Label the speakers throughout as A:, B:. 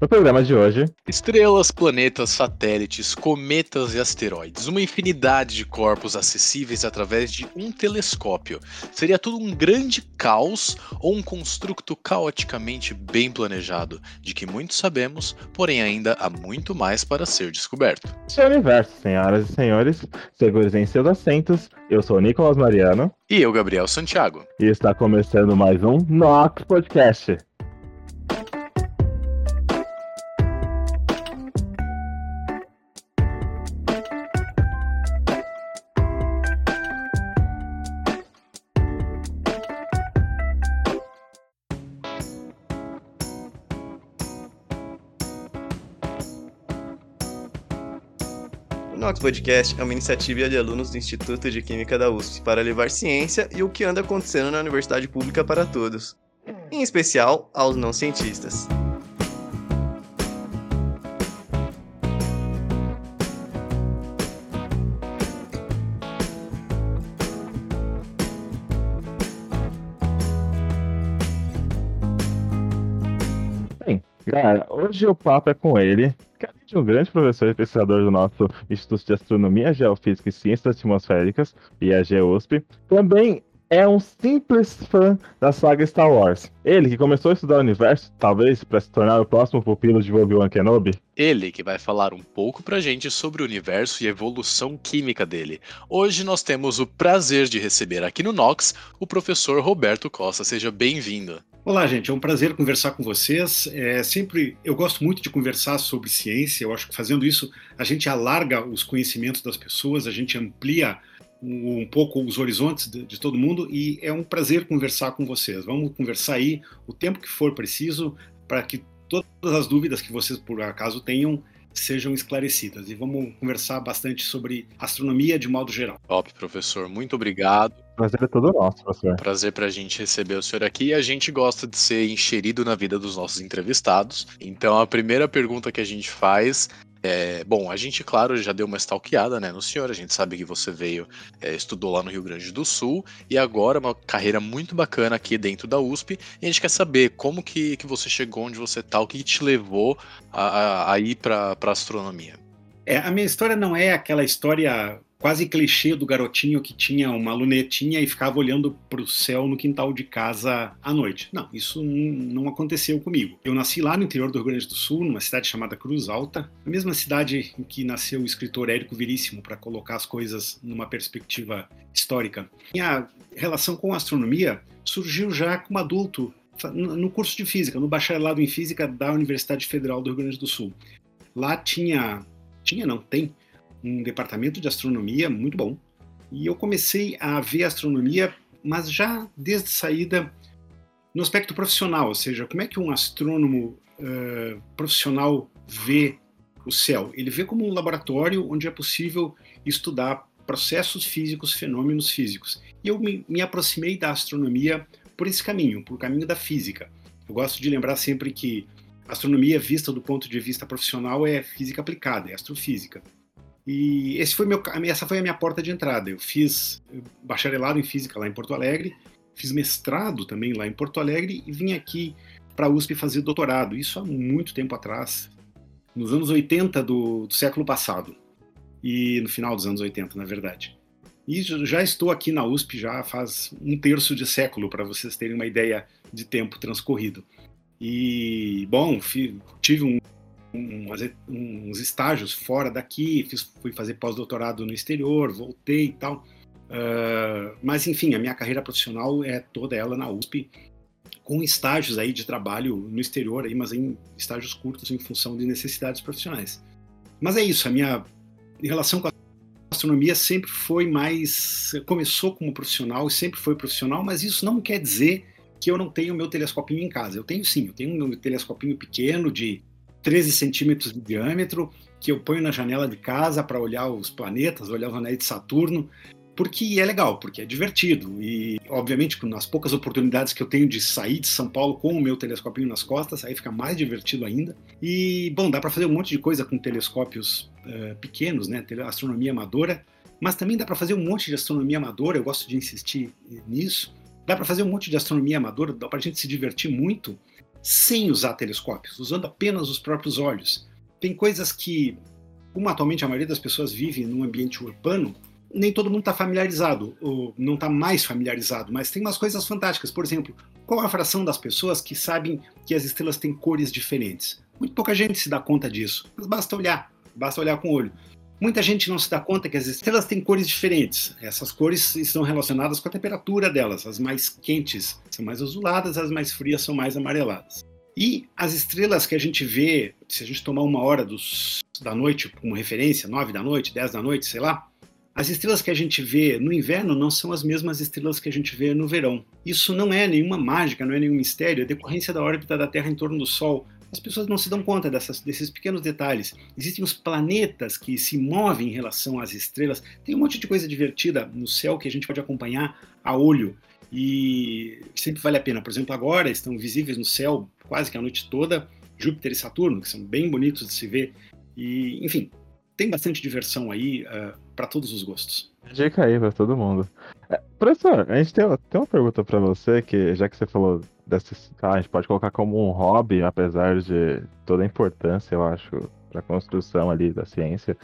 A: No programa de hoje,
B: estrelas, planetas, satélites, cometas e asteroides, uma infinidade de corpos acessíveis através de um telescópio. Seria tudo um grande caos ou um construto caoticamente bem planejado, de que muitos sabemos, porém ainda há muito mais para ser descoberto.
A: É o universo, senhoras e senhores, segures em seus assentos. Eu sou o Nicolas Mariano.
B: E eu, Gabriel Santiago.
A: E está começando mais um Nox Podcast.
C: Nox Podcast é uma iniciativa de alunos do Instituto de Química da USP para levar ciência e o que anda acontecendo na universidade pública para todos, em especial aos não cientistas.
A: Bem, galera, hoje o papo é com ele, um grande professor e pesquisador do nosso Instituto de Astronomia, Geofísica e Ciências Atmosféricas, a GEUSP. Também é um simples fã da saga Star Wars. Ele que começou a estudar o universo, talvez para se tornar o próximo pupilo de Obi-Wan Kenobi.
B: Ele que vai falar um pouco pra gente sobre o universo e a evolução química dele. Hoje nós temos o prazer de receber aqui no Nox o professor Roberto Costa. Seja bem-vindo.
D: Olá, gente. É um prazer conversar com vocês. É sempre, eu gosto muito de conversar sobre ciência. Eu acho que fazendo isso a gente alarga os conhecimentos das pessoas, a gente amplia um, pouco os horizontes de, de, todo mundo e é um prazer conversar com vocês. Vamos conversar aí o tempo que for preciso para que todas as dúvidas que vocês por acaso tenham sejam esclarecidas. E vamos conversar bastante sobre astronomia de modo geral.
B: Top, professor. Muito obrigado.
A: Prazer é todo nosso, professor.
B: Prazer pra gente receber o senhor aqui. A gente gosta de ser enxerido na vida dos nossos entrevistados. Então, a primeira pergunta que a gente faz é, bom, a gente, claro, já deu uma stalkeada né, no senhor. A gente sabe que você veio, é, estudou lá no Rio Grande do Sul e agora uma carreira muito bacana aqui dentro da USP. E a gente quer saber como que, que você chegou onde você está, o que te levou a, a, a ir para a astronomia.
D: É, a minha história não é aquela história quase clichê do garotinho que tinha uma lunetinha e ficava olhando para o céu no quintal de casa à noite. Não, isso não aconteceu comigo. Eu nasci lá no interior do Rio Grande do Sul, numa cidade chamada Cruz Alta, a mesma cidade em que nasceu o escritor Érico Veríssimo, para colocar as coisas numa perspectiva histórica. Minha relação com a astronomia surgiu já como adulto, no curso de física, no bacharelado em física da Universidade Federal do Rio Grande do Sul. Lá tinha, tinha não, tem um departamento de astronomia muito bom. E eu comecei a ver astronomia, mas já desde saída no aspecto profissional, ou seja, como é que um astrônomo uh, profissional vê o céu? Ele vê como um laboratório onde é possível estudar processos físicos, fenômenos físicos. E eu me, me aproximei da astronomia por esse caminho, por caminho da física. Eu gosto de lembrar sempre que astronomia vista do ponto de vista profissional é física aplicada, é astrofísica. E esse foi meu, essa foi a minha porta de entrada. Eu fiz bacharelado em física lá em Porto Alegre, fiz mestrado também lá em Porto Alegre e vim aqui para a USP fazer doutorado. Isso há muito tempo atrás, nos anos 80 do, do século passado. E no final dos anos 80, na verdade. E já estou aqui na USP já faz um terço de século, para vocês terem uma ideia de tempo transcorrido. E, bom, tive um uns, uns estágios fora daqui, fiz, fui fazer pós-doutorado no exterior, voltei e tal. Uh, mas enfim, a minha carreira profissional é toda ela na USP, com estágios aí de trabalho no exterior, aí, mas em estágios curtos em função de necessidades profissionais. Mas é isso, a minha relação com a astronomia sempre foi mais. começou como profissional sempre foi profissional, mas isso não quer dizer que eu não tenho meu telescopinho em casa. Eu tenho sim, eu tenho um telescopinho pequeno de 13 centímetros de diâmetro, que eu ponho na janela de casa para olhar os planetas, olhar os anéis de Saturno, porque é legal, porque é divertido. E, obviamente, nas poucas oportunidades que eu tenho de sair de São Paulo com o meu telescopinho nas costas, aí fica mais divertido ainda. E, bom, dá para fazer um monte de coisa com telescópios uh, pequenos, né? Astronomia amadora, mas também dá para fazer um monte de astronomia amadora, eu gosto de insistir nisso. Dá para fazer um monte de astronomia amadora, dá para a gente se divertir muito sem usar telescópios, usando apenas os próprios olhos. Tem coisas que, como atualmente a maioria das pessoas vive num ambiente urbano, nem todo mundo está familiarizado, ou não está mais familiarizado, mas tem umas coisas fantásticas. Por exemplo, qual a fração das pessoas que sabem que as estrelas têm cores diferentes? Muito pouca gente se dá conta disso, mas basta olhar, basta olhar com o olho. Muita gente não se dá conta que as estrelas têm cores diferentes. Essas cores estão relacionadas com a temperatura delas. As mais quentes são mais azuladas, as mais frias são mais amareladas. E as estrelas que a gente vê, se a gente tomar uma hora dos, da noite como referência, nove da noite, dez da noite, sei lá, as estrelas que a gente vê no inverno não são as mesmas estrelas que a gente vê no verão. Isso não é nenhuma mágica, não é nenhum mistério, é decorrência da órbita da Terra em torno do Sol. As pessoas não se dão conta dessas, desses pequenos detalhes. Existem os planetas que se movem em relação às estrelas. Tem um monte de coisa divertida no céu que a gente pode acompanhar a olho e sempre vale a pena. Por exemplo, agora estão visíveis no céu quase que a noite toda Júpiter e Saturno, que são bem bonitos de se ver. E, enfim, tem bastante diversão aí uh, eh, para todos os gostos.
A: Dica aí para todo mundo. É, professor, a gente tem, tem uma pergunta para você, que já que você falou desses. Ah, a gente pode colocar como um hobby, apesar de toda a importância, eu acho, para a construção ali da ciência.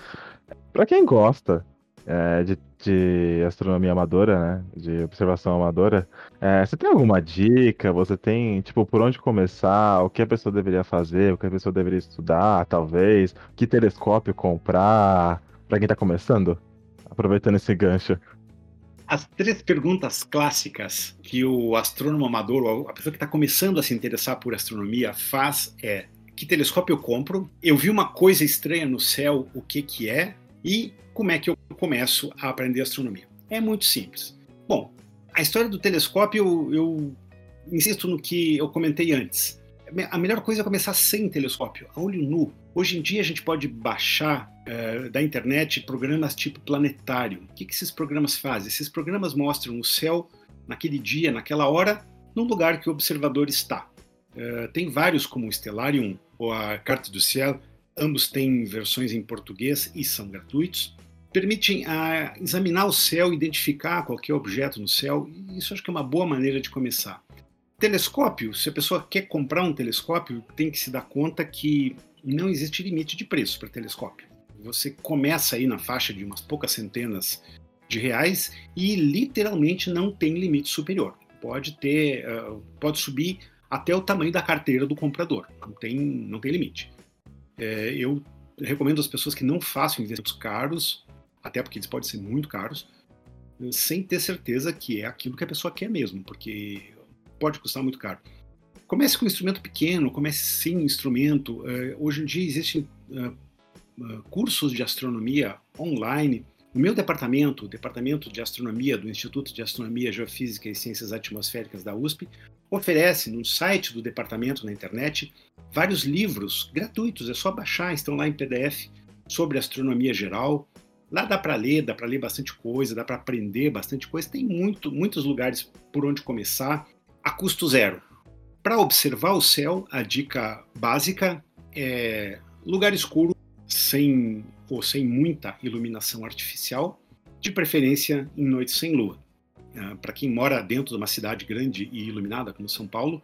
A: Para quem gosta é, de, de, astronomia amadora, né? De observação amadora. É, você tem alguma dica? Você tem, tipo, por onde começar? O que a pessoa deveria fazer? O que a pessoa deveria estudar, talvez? Que telescópio comprar? Para quem está começando? Aproveitando esse gancho.
D: As três perguntas clássicas que o astrônomo amador, a pessoa que está começando a se interessar por astronomia, faz é: que telescópio eu compro? Eu vi uma coisa estranha no céu, o que que é? E como é que eu começo a aprender astronomia? É muito simples. Bom, a história do telescópio, eu, eu insisto no que eu comentei antes. A melhor coisa é começar sem telescópio, a olho nu. Hoje em dia a gente pode baixar uh, da internet programas tipo planetário. O que, que esses programas fazem? Esses programas mostram o céu naquele dia, naquela hora, no lugar que o observador está. Uh, tem vários, como o Stellarium ou a Carta do Céu, ambos têm versões em português e são gratuitos permitem ah, examinar o céu, identificar qualquer objeto no céu. Isso acho que é uma boa maneira de começar. Telescópio, se a pessoa quer comprar um telescópio, tem que se dar conta que não existe limite de preço para telescópio. Você começa aí na faixa de umas poucas centenas de reais e literalmente não tem limite superior. Pode ter, uh, pode subir até o tamanho da carteira do comprador. Não tem, não tem limite. É, eu recomendo às pessoas que não façam investimentos caros até porque eles podem ser muito caros, sem ter certeza que é aquilo que a pessoa quer mesmo, porque pode custar muito caro. Comece com um instrumento pequeno, comece sem instrumento. Uh, hoje em dia existem uh, cursos de astronomia online. O meu departamento, o Departamento de Astronomia do Instituto de Astronomia, Geofísica e Ciências Atmosféricas da USP, oferece no site do departamento na internet vários livros gratuitos, é só baixar, estão lá em PDF sobre astronomia geral, Lá dá para ler, dá para ler bastante coisa, dá para aprender bastante coisa. Tem muito, muitos lugares por onde começar a custo zero. Para observar o céu, a dica básica é lugar escuro, sem ou sem muita iluminação artificial, de preferência em noites sem lua. Ah, para quem mora dentro de uma cidade grande e iluminada como São Paulo,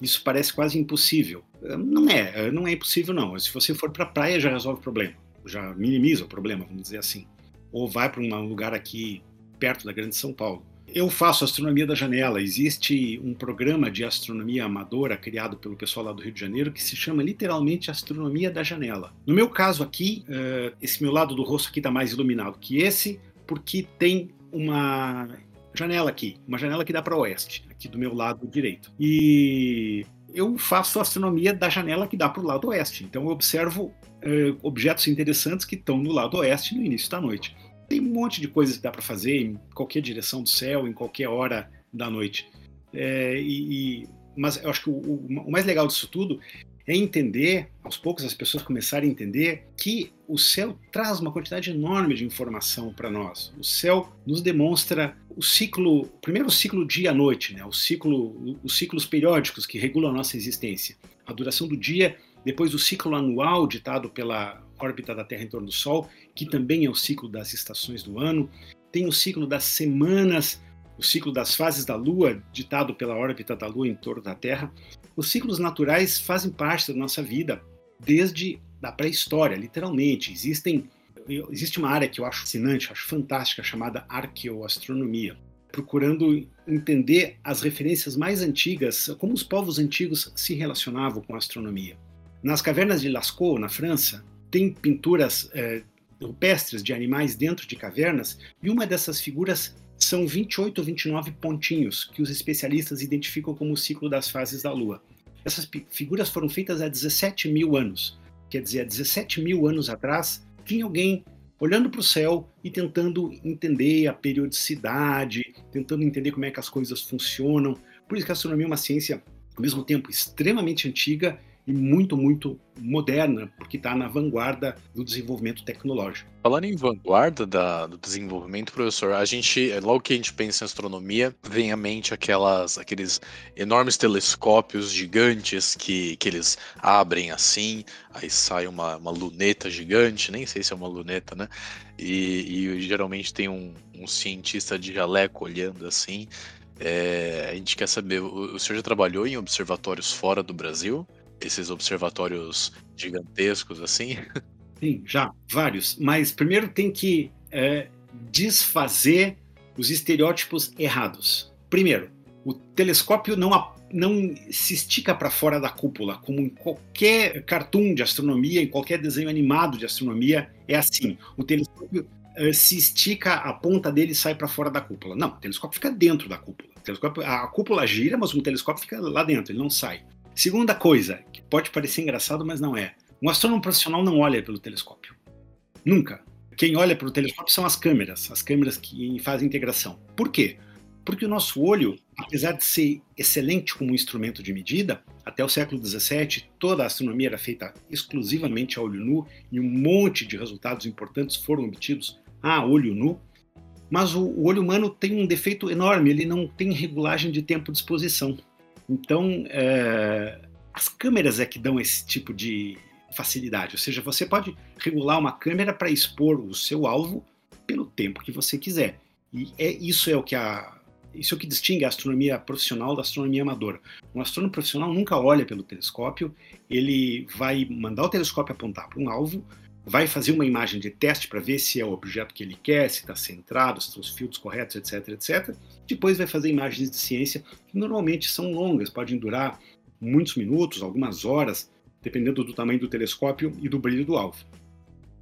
D: isso parece quase impossível. Ah, não é, não é impossível não. Se você for para a praia já resolve o problema, já minimiza o problema, vamos dizer assim ou vai para um lugar aqui perto da Grande São Paulo. Eu faço astronomia da janela. Existe um programa de astronomia amadora criado pelo pessoal lá do Rio de Janeiro que se chama literalmente Astronomia da Janela. No meu caso aqui, uh, esse meu lado do rosto aqui está mais iluminado que esse, porque tem uma janela aqui, uma janela que dá para oeste, aqui do meu lado direito. E eu faço astronomia da janela que dá para o lado oeste. Então eu observo uh, objetos interessantes que estão no lado oeste no início da noite. Tem um monte de coisas que dá para fazer em qualquer direção do céu, em qualquer hora da noite. É, e, e, mas eu acho que o, o, mais legal disso tudo é entender, aos poucos as pessoas começarem a entender que o céu traz uma quantidade enorme de informação para nós. O céu nos demonstra o ciclo, primeiro o ciclo dia-noite, né? o ciclo, os ciclos periódicos que regulam a nossa existência. A duração do dia, depois o ciclo anual ditado pela órbita da Terra em torno do Sol, que também é o ciclo das estações do ano. Tem o ciclo das semanas, o ciclo das fases da Lua, ditado pela órbita da Lua em torno da Terra. os ciclos naturais fazem parte da nossa vida desde a pré-história, literalmente. Existem, existe uma área que eu acho fascinante, acho fantástica, chamada arqueoastronomia, procurando entender as referências mais antigas, como os povos antigos se relacionavam com a astronomia. Nas cavernas de Lascaux, na França, tem pinturas é, rupestres de animais dentro de cavernas, e uma dessas figuras são 28 ou 29 pontinhos que os especialistas identificam como o ciclo das fases da Lua. Essas figuras foram feitas há 17 mil anos. Quer dizer, há 17 mil anos atrás, tinha alguém olhando para o céu e tentando entender a periodicidade, tentando entender como é que as coisas funcionam. Por isso que a astronomia é uma ciência, ao mesmo tempo, extremamente antiga e muito, muito moderna, porque está na vanguarda do desenvolvimento tecnológico.
B: Falando em vanguarda da, do desenvolvimento, professor, a gente, é, logo que a gente pensa em astronomia, vem à mente aquelas, aqueles enormes telescópios gigantes que, que eles abrem assim, aí sai uma, uma luneta gigante, nem sei se é uma luneta, né? E, e geralmente tem um, um cientista de jaleco olhando assim. É, a gente quer saber, o, o senhor já trabalhou em observatórios fora do Brasil? Esses observatórios gigantescos assim?
D: Sim, já, vários. Mas primeiro tem que é, desfazer os estereótipos errados. Primeiro, o telescópio não, não se estica para fora da cúpula, como em qualquer cartoon de astronomia, em qualquer desenho animado de astronomia, é assim. O telescópio é, se estica, a ponta dele sai para fora da cúpula. Não, o telescópio fica dentro da cúpula. a cúpula gira, mas o telescópio fica lá dentro, ele não sai. Segunda coisa, que pode parecer engraçado, mas não é. Um astrônomo profissional não olha pelo telescópio. Nunca. Quem olha pelo telescópio são as câmeras, as câmeras que fazem integração. Por quê? Porque o nosso olho, apesar de ser excelente como instrumento de medida, até o século XVII toda a astronomia era feita exclusivamente a olho nu e um monte de resultados importantes foram obtidos a olho nu. Mas o, olho humano tem um defeito enorme, ele não tem regulagem de tempo de exposição. Então, é, as câmeras é que dão esse tipo de facilidade. Ou seja, você pode regular uma câmera para expor o seu alvo pelo tempo que você quiser. E é isso é o que a isso é o que distingue a astronomia profissional da astronomia amadora. Um astrônomo profissional nunca olha pelo telescópio, ele vai mandar o telescópio apontar para um alvo, vai fazer uma imagem de teste para ver se é o objeto que ele quer, se está centrado, se estão os filtros corretos, etc, etc. Depois vai fazer imagens de ciência que normalmente são longas, podem durar muitos minutos, algumas horas, dependendo do tamanho do telescópio e do brilho do alvo.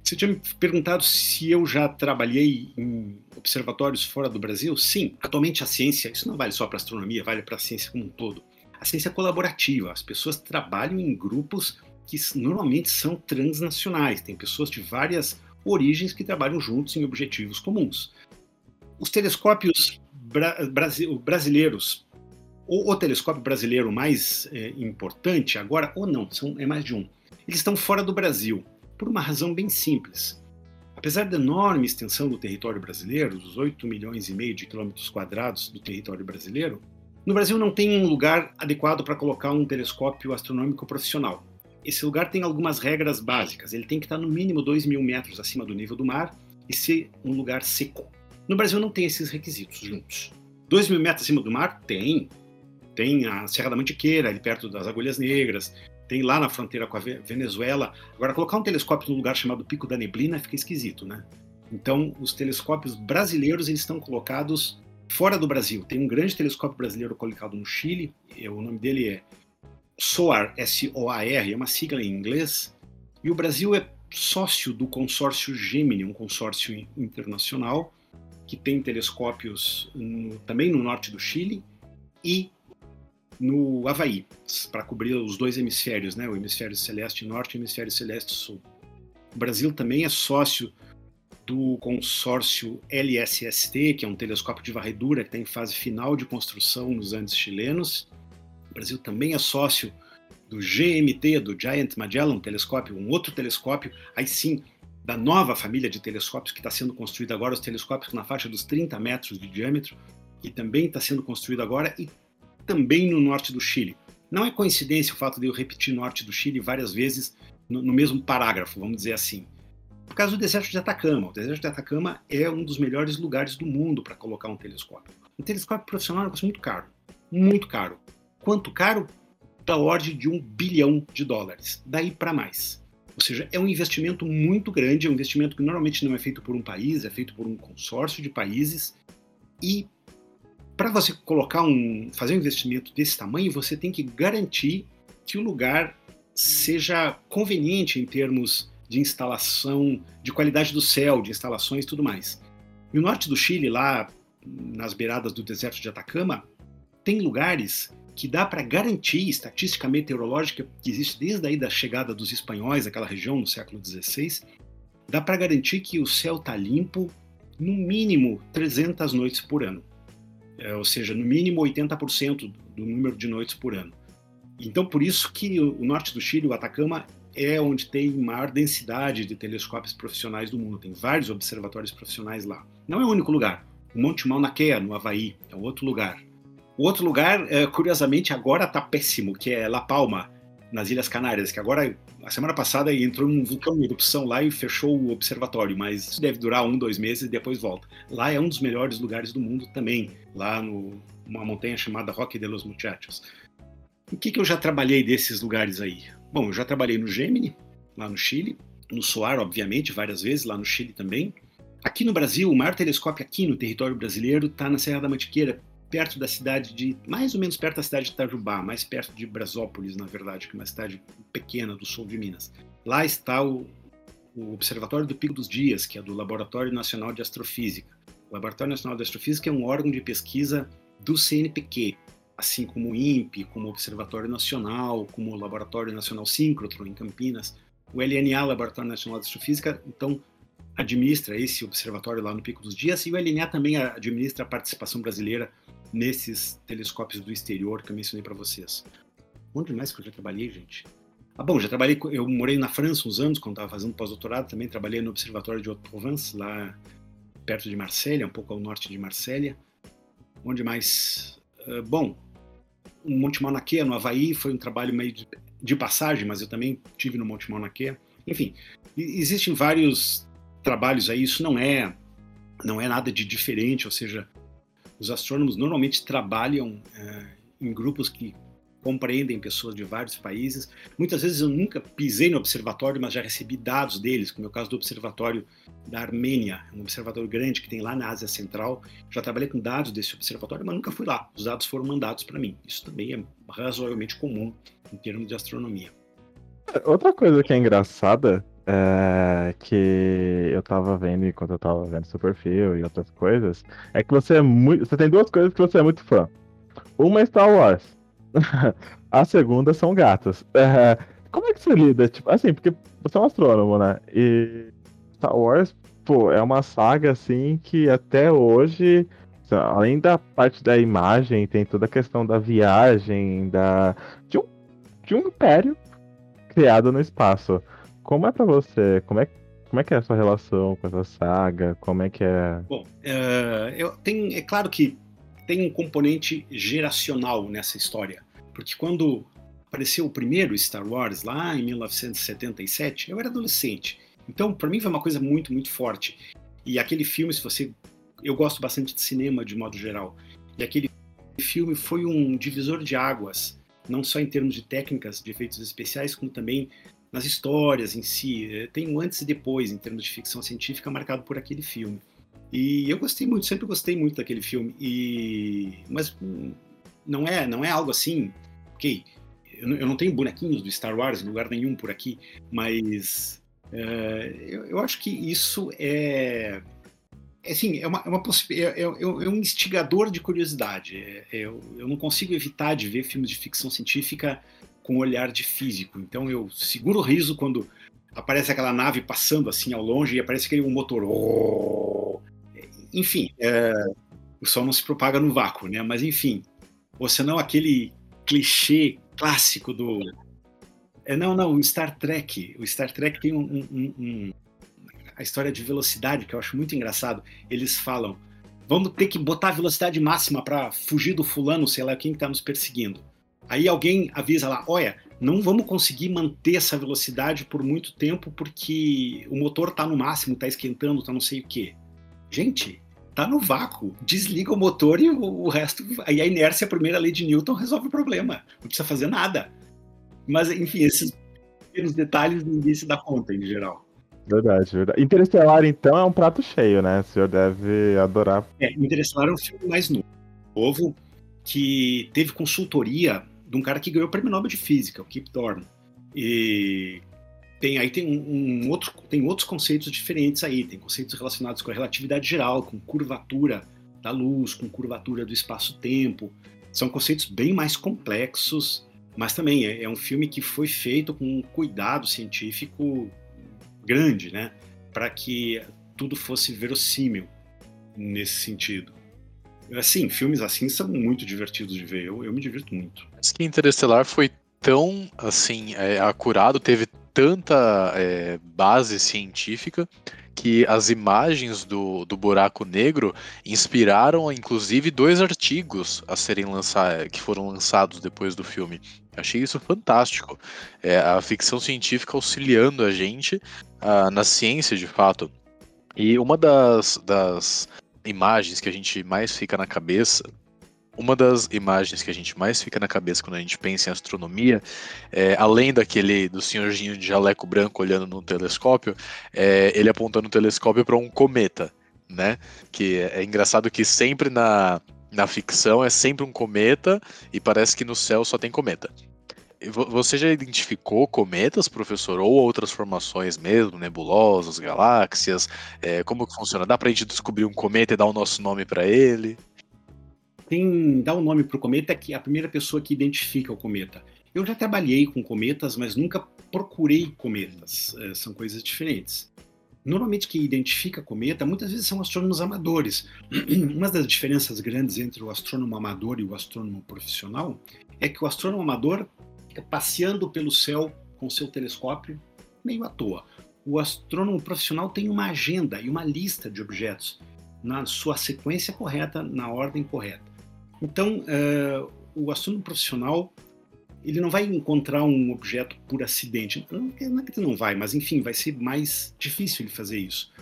D: Você tinha me perguntado se eu já trabalhei em observatórios fora do Brasil? Sim, atualmente a ciência, isso não vale só para astronomia, vale para a ciência como um todo. A ciência é colaborativa, as pessoas trabalham em grupos que normalmente são transnacionais, tem pessoas de várias origens que trabalham juntos em objetivos comuns. Os telescópios bra brasileiros, ou o telescópio brasileiro mais é, importante agora, ou não, são, é mais de um, eles estão fora do Brasil, por uma razão bem simples. Apesar da enorme extensão do território brasileiro, dos 8 milhões e meio de quilômetros quadrados do território brasileiro, no Brasil não tem um lugar adequado para colocar um telescópio astronômico profissional. Esse lugar tem algumas regras básicas. Ele tem que estar no mínimo 2 mil metros acima do nível do mar e ser um lugar seco. No Brasil não tem esses requisitos juntos. 2 mil metros acima do mar? Tem. Tem a Serra da Mantiqueira, ali perto das Agulhas Negras. Tem lá na fronteira com a Venezuela. Agora, colocar um telescópio num lugar chamado Pico da Neblina fica esquisito, né? Então, os telescópios brasileiros eles estão colocados fora do Brasil. Tem um grande telescópio brasileiro colocado no Chile. O nome dele é SOAR, S-O-A-R, é uma sigla em inglês, e o Brasil é sócio do consórcio Gemini, um consórcio internacional que tem telescópios no, também no norte do Chile e no Havaí, para cobrir os dois hemisférios, né, o hemisfério celeste norte e o hemisfério celeste sul. O Brasil também é sócio do consórcio LSST, que é um telescópio de varredura que está em fase final de construção nos Andes chilenos, o Brasil também é sócio do GMT, do Giant Magellan Telescópio, um outro telescópio, aí sim, da nova família de telescópios que está sendo construída agora, os telescópios na faixa dos 30 metros de diâmetro, que também está sendo construído agora e também no norte do Chile. Não é coincidência o fato de eu repetir norte do Chile várias vezes no, no mesmo parágrafo, vamos dizer assim. Por causa do deserto de Atacama. O deserto de Atacama é um dos melhores lugares do mundo para colocar um telescópio. Um telescópio profissional é um muito caro. Muito caro. Quanto caro? da ordem de um bilhão de dólares, daí para mais. Ou seja, é um investimento muito grande, é um investimento que normalmente não é feito por um país, é feito por um consórcio de países. E para você colocar um, fazer um investimento desse tamanho, você tem que garantir que o lugar seja conveniente em termos de instalação, de qualidade do céu, de instalações tudo mais. E o norte do Chile, lá nas beiradas do deserto de Atacama, tem lugares que dá para garantir, estatística meteorológica que existe desde aí da chegada dos espanhóis àquela região no século XVI, dá para garantir que o céu está limpo no mínimo 300 noites por ano. É, ou seja, no mínimo 80% do número de noites por ano. Então, por isso que o norte do Chile, o Atacama, é onde tem maior densidade de telescópios profissionais do mundo. Tem vários observatórios profissionais lá. Não é o único lugar. O Monte Mauna Kea, no Havaí, é outro lugar. O outro lugar, é, curiosamente, agora está péssimo, que é La Palma, nas Ilhas Canárias, que agora, a semana passada, entrou um vulcão em erupção lá e fechou o observatório, mas isso deve durar um, dois meses e depois volta. Lá é um dos melhores lugares do mundo também, lá numa montanha chamada Roque de los Muchachos. O que, que eu já trabalhei desses lugares aí? Bom, eu já trabalhei no Gemini, lá no Chile, no SOAR, obviamente, várias vezes, lá no Chile também. Aqui no Brasil, o maior telescópio aqui no território brasileiro está na Serra da Mantiqueira, perto da cidade de, mais ou menos perto da cidade de Itajubá, mais perto de Brasópolis, na verdade, que é uma cidade pequena do sul de Minas. Lá está o, o Observatório do Pico dos Dias, que é do Laboratório Nacional de Astrofísica. O Laboratório Nacional de Astrofísica é um órgão de pesquisa do CNPq, assim como o INPE, como o Observatório Nacional, como o Laboratório Nacional Síncrotron em Campinas. O LNA, Laboratório Nacional de Astrofísica, então administra esse observatório lá no Pico dos Dias e o LNA também administra a participação brasileira nesses telescópios do exterior que eu mencionei para vocês. Onde mais que eu já trabalhei, gente? Ah, bom, já trabalhei, eu morei na França uns anos, quando estava fazendo pós-doutorado, também trabalhei no Observatório de Haute-Provence, lá perto de Marsella, um pouco ao norte de Marsella. Onde mais? Uh, bom, o Monte Mauna Kea, no Havaí, foi um trabalho meio de, de passagem, mas eu também tive no Monte Mauna Kea. Enfim, existem vários trabalhos aí, isso não é não é nada de diferente, ou seja, os astrônomos normalmente trabalham é, em grupos que compreendem pessoas de vários países. Muitas vezes eu nunca pisei no observatório, mas já recebi dados deles, como é o caso do observatório da Armênia, um observatório grande que tem lá na Ásia Central. Já trabalhei com dados desse observatório, mas nunca fui lá. Os dados foram mandados para mim. Isso também é razoavelmente comum em termos de astronomia.
A: Outra coisa que é engraçada é, que eu tava vendo enquanto eu tava vendo seu perfil e outras coisas, é que você é muito. Você tem duas coisas que você é muito fã. Uma é Star Wars. a segunda são gatos. É, como é que você lida? Tipo, assim, porque você é um astrônomo, né? E Star Wars, pô, é uma saga assim que até hoje, além da parte da imagem, tem toda a questão da viagem, da de um, de um império criado no espaço. Como é para você? Como é, como é que é a sua relação com essa saga? Como é que é?
D: Bom, é, eu tenho, é claro que tem um componente geracional nessa história, porque quando apareceu o primeiro Star Wars lá em 1977, eu era adolescente. Então, para mim foi uma coisa muito, muito forte. E aquele filme, se você, eu gosto bastante de cinema de modo geral. E aquele filme foi um divisor de águas, não só em termos de técnicas de efeitos especiais, como também nas histórias em si. É, tem um antes e depois em termos de ficção científica marcado por aquele filme. E eu gostei muito, sempre gostei muito daquele filme. E mas não é, não é algo assim, ok? Eu não tenho bonequinhos do Star Wars em lugar nenhum por aqui, mas é, eu, eu, acho que isso é, é assim, é, uma, é, uma é, é, é um instigador de curiosidade. Eu, eu não consigo evitar de ver filmes de ficção científica com olhar de físico. Então eu seguro o riso quando aparece aquela nave passando assim ao longe e aparece aquele motor. Oh! Enfim, é, o som não se propaga no vácuo, né? Mas enfim, ou senão aquele clichê clássico do. É, não, não, o Star Trek. O Star Trek tem um, um, um, a história de velocidade que eu acho muito engraçado. Eles falam: vamos ter que botar a velocidade máxima para fugir do fulano, sei lá quem está nos perseguindo. Aí alguém avisa lá, olha, não vamos conseguir manter essa velocidade por muito tempo porque o motor está no máximo, está esquentando, está não sei o quê. Gente, tá no vácuo. Desliga o motor e o, resto. Aí a inércia, a primeira lei de Newton, resolve o problema. Não precisa fazer nada. Mas, enfim, esses pequenos detalhes ninguém se dá conta, em geral.
A: Verdade, verdade. Interestelar, então, é um prato cheio, né? O senhor deve adorar.
D: É, Interestelar é um filme mais novo, que teve consultoria de um cara que ganhou o prêmio Nobel de Física, o Kip Thorne. E tem aí tem um, um, outro tem outros conceitos diferentes aí. Tem conceitos relacionados com a relatividade geral com curvatura da luz com curvatura do espaço-tempo. São conceitos bem mais complexos mas também é, é, um filme que foi feito com um cuidado científico grande né? Para que tudo fosse verossímil nesse sentido assim filmes assim são muito divertidos de ver eu, eu me divirto muito
B: Mas que Interestelar foi tão assim é, acurado teve tanta é, base científica que as imagens do, do buraco negro inspiraram, inclusive, dois artigos a serem lançados, que foram lançados depois do filme. Achei isso fantástico. É, a ficção científica auxiliando a gente a, na ciência, de fato. E uma das, das imagens que a gente mais fica na cabeça uma das imagens que a gente mais fica na cabeça quando a gente pensa em astronomia, é, além daquele do senhorzinho de jaleco branco olhando no telescópio, é ele apontando o telescópio para um cometa, né? Que é, é engraçado que sempre na, na ficção é sempre um cometa e parece que no céu só tem cometa. Você já identificou cometas, professor, ou outras formações mesmo, nebulosas, galáxias? É, como que funciona? Dá para a gente descobrir um cometa e dar o nosso nome para ele?
D: Quem dá o um nome para o cometa é que a primeira pessoa que identifica o cometa. Eu já trabalhei com cometas, mas nunca procurei cometas. É, são coisas diferentes. Normalmente quem identifica cometa muitas vezes são astrônomos amadores. Uma das diferenças grandes entre o astrônomo amador e o astrônomo profissional é que o astrônomo amador fica passeando pelo céu com seu telescópio meio à toa. O astrônomo profissional tem uma agenda e uma lista de objetos na sua sequência correta, na ordem correta. Então, uh, o astrônomo profissional ele não vai encontrar um objeto por acidente. Não, não é que ele não vai, mas enfim, vai ser mais difícil ele fazer isso.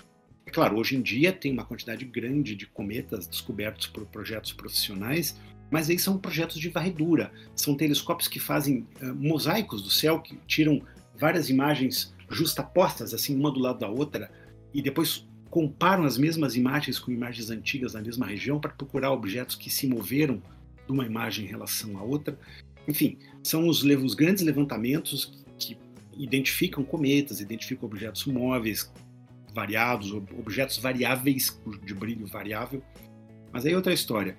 D: É claro, hoje em dia tem uma quantidade grande de cometas descobertos por projetos profissionais, mas aí são projetos de varredura. São telescópios que fazem uh, mosaicos do céu, que tiram várias imagens justapostas, assim, uma do lado da outra, e depois comparam as mesmas imagens com imagens antigas na mesma região para procurar objetos que se moveram de uma imagem em relação à outra. Enfim, são os, os grandes levantamentos que identificam cometas, identificam objetos móveis variados, objetos variáveis de brilho variável. Mas aí é outra história.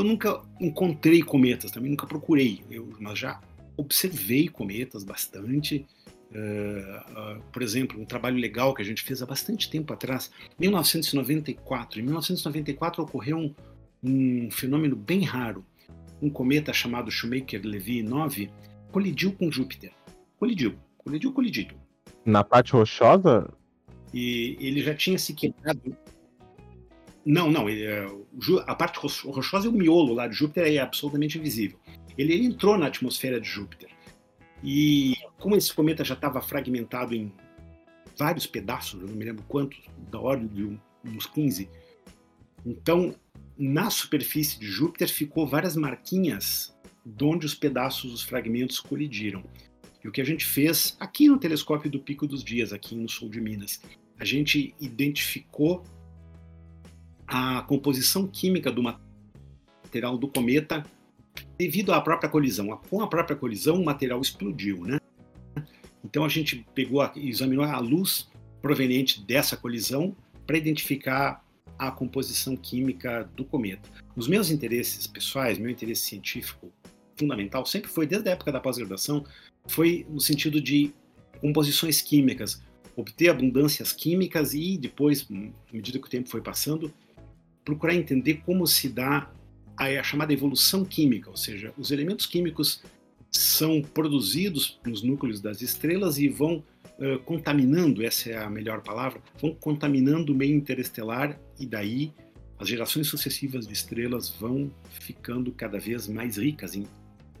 D: Eu nunca encontrei cometas, também nunca procurei, eu, mas já observei cometas bastante. Uh, uh, por exemplo, um trabalho legal que a gente fez há bastante tempo atrás, 1994. Em 1994 ocorreu um, um fenômeno bem raro. Um cometa chamado Shoemaker-Levy 9 colidiu com Júpiter. Colidiu, colidiu, colidido.
A: Na parte rochosa?
D: E ele já tinha se quebrado. Não, não. Ele, é, a parte rochosa é o miolo lá de Júpiter é absolutamente invisível. Ele, ele entrou na atmosfera de Júpiter. E como esse cometa já estava fragmentado em vários pedaços, eu não me lembro quantos, da ordem de uns 15, então na superfície de Júpiter ficou várias marquinhas de onde os pedaços, os fragmentos colidiram. E o que a gente fez aqui no telescópio do Pico dos Dias, aqui no sul de Minas, a gente identificou a composição química do material do cometa devido à própria colisão. Com a própria colisão, o material explodiu, né? Então a gente pegou, examinou a luz proveniente dessa colisão para identificar a composição química do cometa. Os meus interesses pessoais, meu interesse científico fundamental sempre foi desde a época da pós-graduação, foi no sentido de composições químicas, obter abundâncias químicas e depois, à medida que o tempo foi passando, procurar entender como se dá a, chamada evolução química, ou seja, os elementos químicos são produzidos nos núcleos das estrelas e vão uh, contaminando essa é a melhor palavra vão contaminando o meio interestelar e daí as gerações sucessivas de estrelas vão ficando cada vez mais ricas em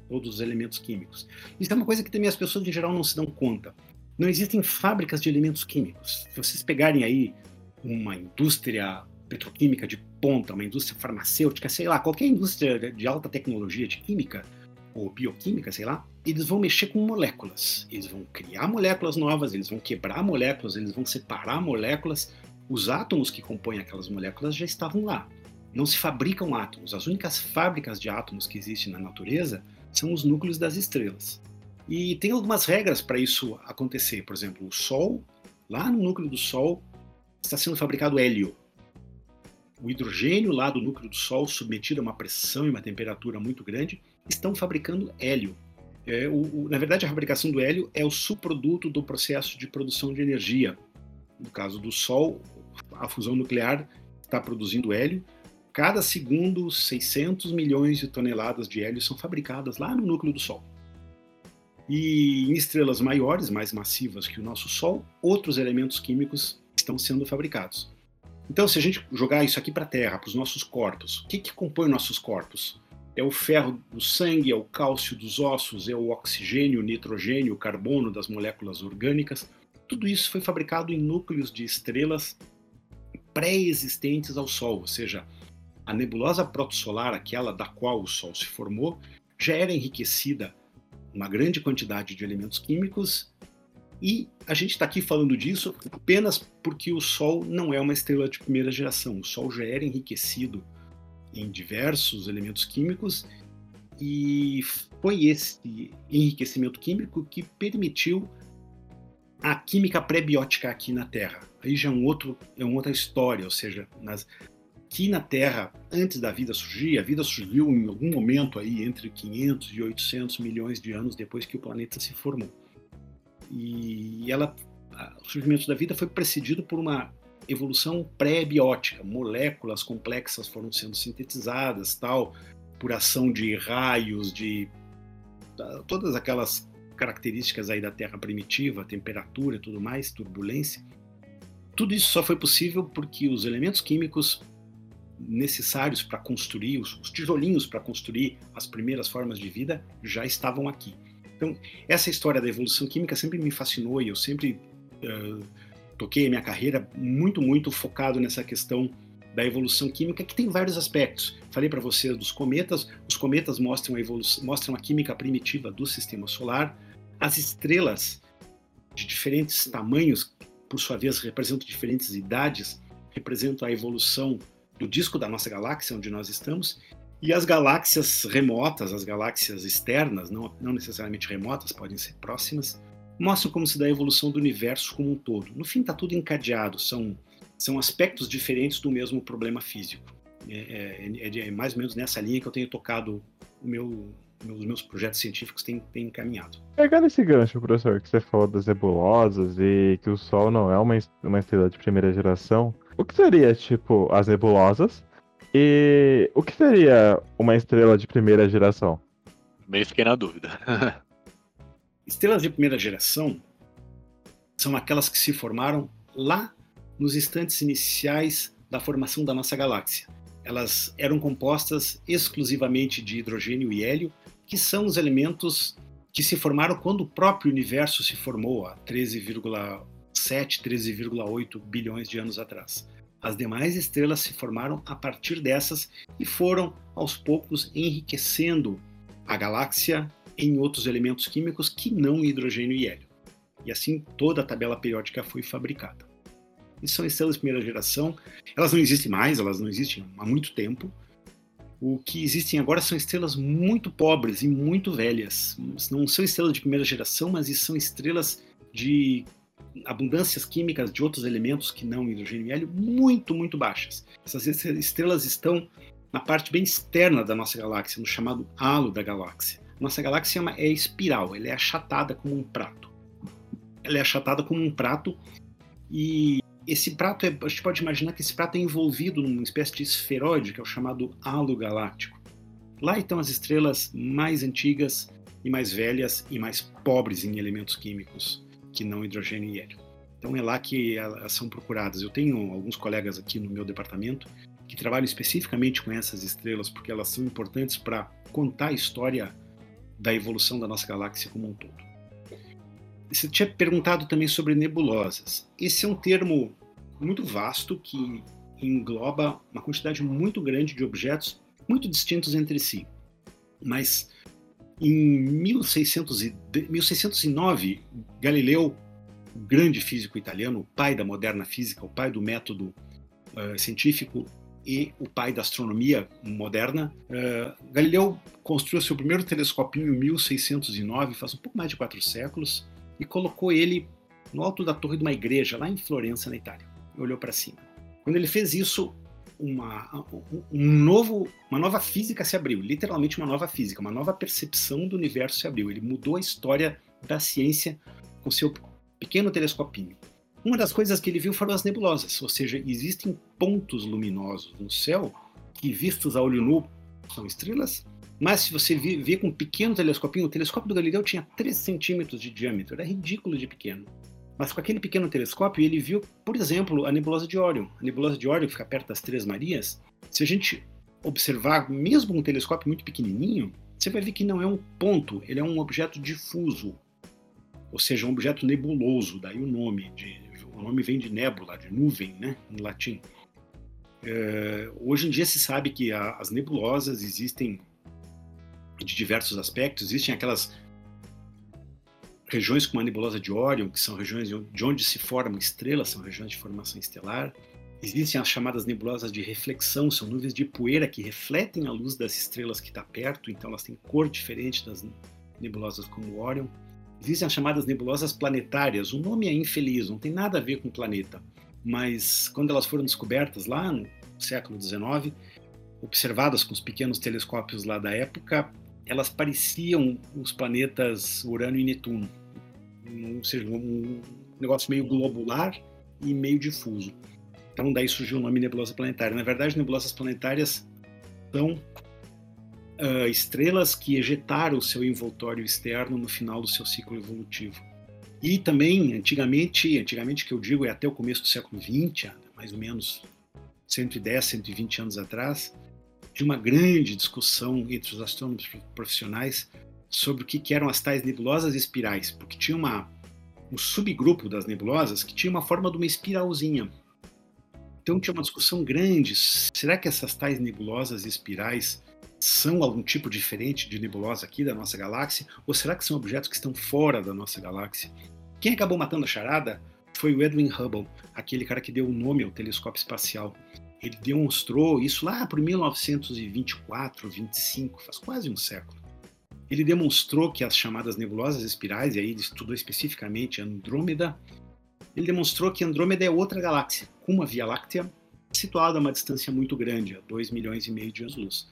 D: todos os elementos químicos. Isso é uma coisa que também as pessoas em geral não se dão conta. Não existem fábricas de elementos químicos. Se vocês pegarem aí uma indústria petroquímica de ponta, uma indústria farmacêutica, sei lá, qualquer indústria de alta tecnologia de química ou bioquímica, sei lá, eles vão mexer com moléculas. Eles vão criar moléculas novas, eles vão quebrar moléculas, eles vão separar moléculas. Os átomos que compõem aquelas moléculas já estavam lá. Não se fabricam átomos. As únicas fábricas de átomos que existem na natureza são os núcleos das estrelas. E tem algumas regras para isso acontecer. Por exemplo, o Sol, lá no núcleo do Sol, está sendo fabricado hélio. O hidrogênio lá do núcleo do Sol, submetido a uma pressão e uma temperatura muito grande, estão fabricando hélio. É, o, o, na verdade, a fabricação do hélio é o subproduto do processo de produção de energia. No caso do Sol, a fusão nuclear está produzindo hélio. Cada segundo, 600 milhões de toneladas de hélio são fabricadas lá no núcleo do Sol. E em estrelas maiores, mais massivas que o nosso Sol, outros elementos químicos estão sendo fabricados. Então, se a gente jogar isso aqui para a Terra, para os nossos corpos, o que, que compõe nossos corpos? É o ferro do sangue, é o cálcio dos ossos, é o oxigênio, o nitrogênio, o carbono das moléculas orgânicas. Tudo isso foi fabricado em núcleos de estrelas pré-existentes ao Sol, ou seja, a nebulosa protosolar, aquela da qual o Sol se formou, já era enriquecida uma grande quantidade de elementos químicos e a gente está aqui falando disso apenas porque o Sol não é uma estrela de primeira geração. O Sol já era enriquecido em diversos elementos químicos e foi esse enriquecimento químico que permitiu a química pré-biótica aqui na Terra. Aí já é, um outro, é uma outra história, ou seja, nas, aqui na Terra, antes da vida surgir, a vida surgiu em algum momento aí entre 500 e 800 milhões de anos depois que o planeta se formou. E ela, o surgimento da vida foi precedido por uma evolução pré-biótica, moléculas complexas foram sendo sintetizadas, tal, por ação de raios, de todas aquelas características aí da Terra primitiva, temperatura tudo mais, turbulência. Tudo isso só foi possível porque os elementos químicos necessários para construir, os tijolinhos para construir as primeiras formas de vida já estavam aqui. Então, essa história da evolução química sempre me fascinou e eu sempre uh, toquei a minha carreira muito, muito focado nessa questão da evolução química, que tem vários aspectos. Falei para vocês dos cometas, os cometas mostram a, evolução, mostram a química primitiva do sistema solar, as estrelas de diferentes tamanhos, por sua vez, representam diferentes idades, representam a evolução do disco da nossa galáxia, onde nós estamos, e as galáxias remotas, as galáxias externas, não, não necessariamente remotas, podem ser próximas, mostram como se dá a evolução do universo como um todo. No fim, está tudo encadeado, são, são aspectos diferentes do mesmo problema físico. É, é, é, é mais ou menos nessa linha que eu tenho tocado o meu, os meus projetos científicos têm, têm encaminhado.
A: Pegando esse gancho, professor, que você falou das nebulosas e que o Sol não é uma, uma estrela de primeira geração, o que seria, tipo, as nebulosas? E o que seria uma estrela de primeira geração?
B: Meio fiquei na dúvida.
D: Estrelas de primeira geração são aquelas que se formaram lá nos instantes iniciais da formação da nossa galáxia. Elas eram compostas exclusivamente de hidrogênio e hélio, que são os elementos que se formaram quando o próprio universo se formou, há 13,7, 13,8 bilhões de anos atrás. As demais estrelas se formaram a partir dessas e foram, aos poucos, enriquecendo a galáxia em outros elementos químicos que não hidrogênio e hélio. E assim toda a tabela periódica foi fabricada. E são estrelas de primeira geração. Elas não existem mais, elas não existem há muito tempo. O que existem agora são estrelas muito pobres e muito velhas. Não são estrelas de primeira geração, mas são estrelas de abundâncias químicas de outros elementos que não hidrogênio e hélio muito, muito baixas. Essas estrelas estão na parte bem externa da nossa galáxia, no chamado halo da galáxia. Nossa galáxia é, é espiral, ela é achatada como um prato. Ela é achatada como um prato e esse prato, é, a gente pode imaginar que esse prato é envolvido numa espécie de esferoide, que é o chamado halo galáctico. Lá estão as estrelas mais antigas e mais velhas e mais pobres em elementos químicos que não hidrogênio e hélio. Então é lá que elas são procuradas. Eu tenho alguns colegas aqui no meu departamento que trabalham especificamente com essas estrelas porque elas são importantes para contar a história da evolução da nossa galáxia como um todo. Você tinha perguntado também sobre nebulosas. Esse é um termo muito vasto que engloba uma quantidade muito grande de objetos muito distintos entre si. Mas em 1600 e, 1609, Galileu, grande físico italiano, o pai da moderna física, o pai do método uh, científico e o pai da astronomia moderna, uh, Galileu construiu seu primeiro telescopinho em 1609, faz um pouco mais de quatro séculos, e colocou ele no alto da torre de uma igreja lá em Florença, na Itália. Olhou para cima. Quando ele fez isso, uma, um novo, uma nova física se abriu, literalmente uma nova física, uma nova percepção do universo se abriu. Ele mudou a história da ciência com seu pequeno telescopinho. Uma das coisas que ele viu foram as nebulosas, ou seja, existem pontos luminosos no céu que, vistos a olho nu, são estrelas, mas se você vê com um pequeno telescopinho, o telescópio do Galileu tinha 3 centímetros de diâmetro, era ridículo de pequeno. Mas com aquele pequeno telescópio, ele viu, por exemplo, a nebulosa de Órion. A nebulosa de Órion fica perto das Três Marias. Se a gente observar, mesmo um telescópio muito pequenininho, você vai ver que não é um ponto, ele é um objeto difuso, ou seja, um objeto nebuloso, daí o nome. De, o nome vem de nébula, de nuvem, né, em latim. É, hoje em dia se sabe que a, as nebulosas existem de diversos aspectos, existem aquelas regiões como a nebulosa de Órion, que são regiões de onde se formam estrelas, são regiões de formação estelar. Existem as chamadas nebulosas de reflexão, são nuvens de poeira que refletem a luz das estrelas que está perto, então elas têm cor diferente das nebulosas como Órion. Existem as chamadas nebulosas planetárias, o nome é infeliz, não tem nada a ver com planeta, mas quando elas foram descobertas lá no século XIX, observadas com os pequenos telescópios lá da época, elas pareciam os planetas Urano e Netuno ou seja, um negócio meio globular e meio difuso. Então daí surgiu o nome nebulosa planetária. Na verdade, nebulosas planetárias são uh, estrelas que ejetaram o seu envoltório externo no final do seu ciclo evolutivo. E também, antigamente, antigamente que eu digo é até o começo do século XX, mais ou menos 110, 120 anos atrás, de uma grande discussão entre os astrônomos profissionais sobre o que eram as tais nebulosas espirais, porque tinha uma, um subgrupo das nebulosas que tinha uma forma de uma espiralzinha. Então tinha uma discussão grande: será que essas tais nebulosas espirais são algum tipo diferente de nebulosa aqui da nossa galáxia? Ou será que são objetos que estão fora da nossa galáxia? Quem acabou matando a charada foi o Edwin Hubble, aquele cara que deu o nome ao telescópio espacial. Ele demonstrou isso lá por 1924, 25, faz quase um século ele demonstrou que as chamadas nebulosas espirais, e aí ele estudou especificamente Andrômeda, ele demonstrou que Andrômeda é outra galáxia, com uma Via Láctea situada a uma distância muito grande, a 2 milhões e meio de anos-luz.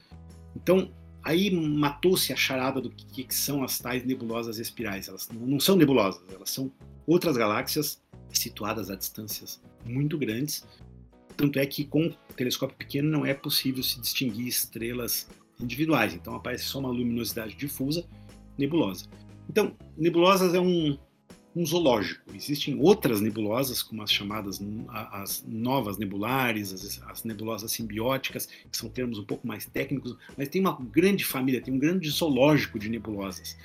D: Então, aí matou-se a charada do que, que, são as tais nebulosas espirais. Elas não são nebulosas, elas são outras galáxias situadas a distâncias muito grandes. Tanto é que com um telescópio pequeno não é possível se distinguir estrelas individuais. Então aparece só uma luminosidade difusa, nebulosa. Então, nebulosas é um, um zoológico. Existem outras nebulosas, como as chamadas as novas nebulares, as, as, nebulosas simbióticas, que são termos um pouco mais técnicos, mas tem uma grande família, tem um grande zoológico de nebulosas.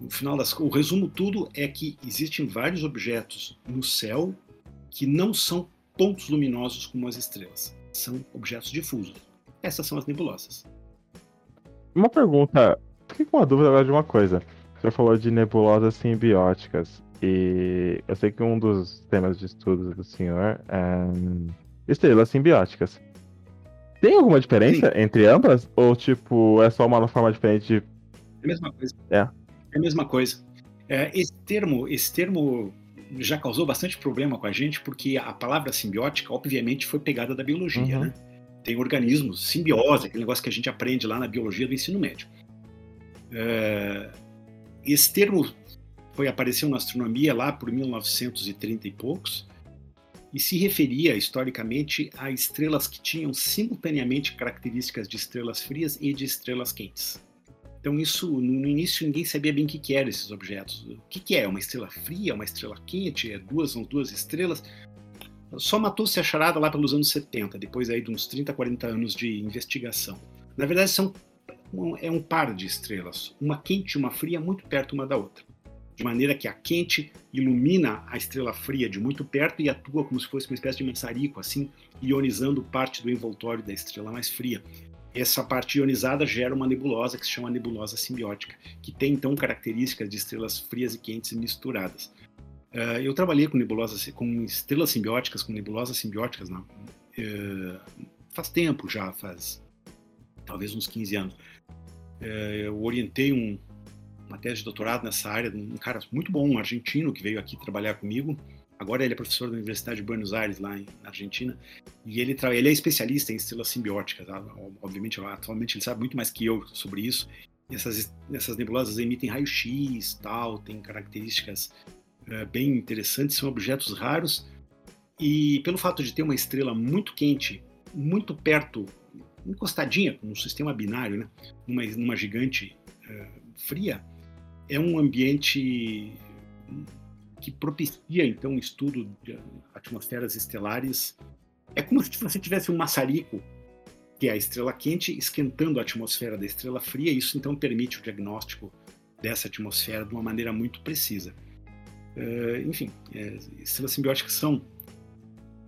D: No final das o resumo tudo é que existem vários objetos no céu que não são pontos luminosos como as estrelas, são objetos difusos. Essas são as nebulosas.
A: Uma pergunta. Fiquei com uma dúvida agora de uma coisa. Você falou de nebulosas simbióticas. E eu sei que um dos temas de estudos do senhor é estrelas simbióticas. Tem alguma diferença Sim. entre ambas? Ou, tipo, é só uma forma diferente de.
D: É a mesma coisa.
A: É.
D: É a mesma coisa. É, esse, termo, esse termo já causou bastante problema com a gente, porque a palavra simbiótica, obviamente, foi pegada da biologia, uhum. né? Tem organismos, simbiose, aquele negócio que a gente aprende lá na biologia do ensino médio. É, esse termo foi apareceu na astronomia lá por 1930 e poucos e se referia historicamente a estrelas que tinham simultaneamente características de estrelas frias e de estrelas quentes. Então isso no início ninguém sabia bem o que, que eram esses objetos. O que, que é? Uma estrela fria, uma estrela quente? É duas são duas estrelas? Só matou-se a charada lá pelos anos 70, depois aí de uns 30, 40 anos de investigação. Na verdade, são, é um par de estrelas, uma quente e uma fria muito perto uma da outra. de maneira que a quente ilumina a estrela fria de muito perto e atua como se fosse uma espécie de maçarico, assim, ionizando parte do envoltório da estrela mais fria. Essa parte ionizada gera uma nebulosa que se chama nebulosa simbiótica, que tem então características de estrelas frias e quentes misturadas. Uh, eu trabalhei com nebulosas, com estrelas simbióticas, com nebulosas simbióticas, não, uh, faz tempo já, faz talvez uns 15 anos. Uh, eu orientei um, uma tese de doutorado nessa área, um cara muito bom, um argentino que veio aqui trabalhar comigo. Agora ele é professor da Universidade de Buenos Aires, lá na Argentina, e ele, ele é especialista em estrelas simbióticas. Tá? Obviamente, atualmente ele sabe muito mais que eu sobre isso. Essas, essas nebulosas emitem raio-x, tal, tem características uh, bem interessantes, são objetos raros. E pelo fato de ter uma estrela muito quente, muito perto, encostadinha, no sistema binário, né? numa, numa gigante uh, fria, é um ambiente que propicia então o estudo de atmosferas estelares. É como se você tivesse um maçarico, que é a estrela quente, esquentando a atmosfera da estrela fria. Isso então permite o diagnóstico dessa atmosfera de uma maneira muito precisa. Uh, enfim, é, estrelas simbióticas são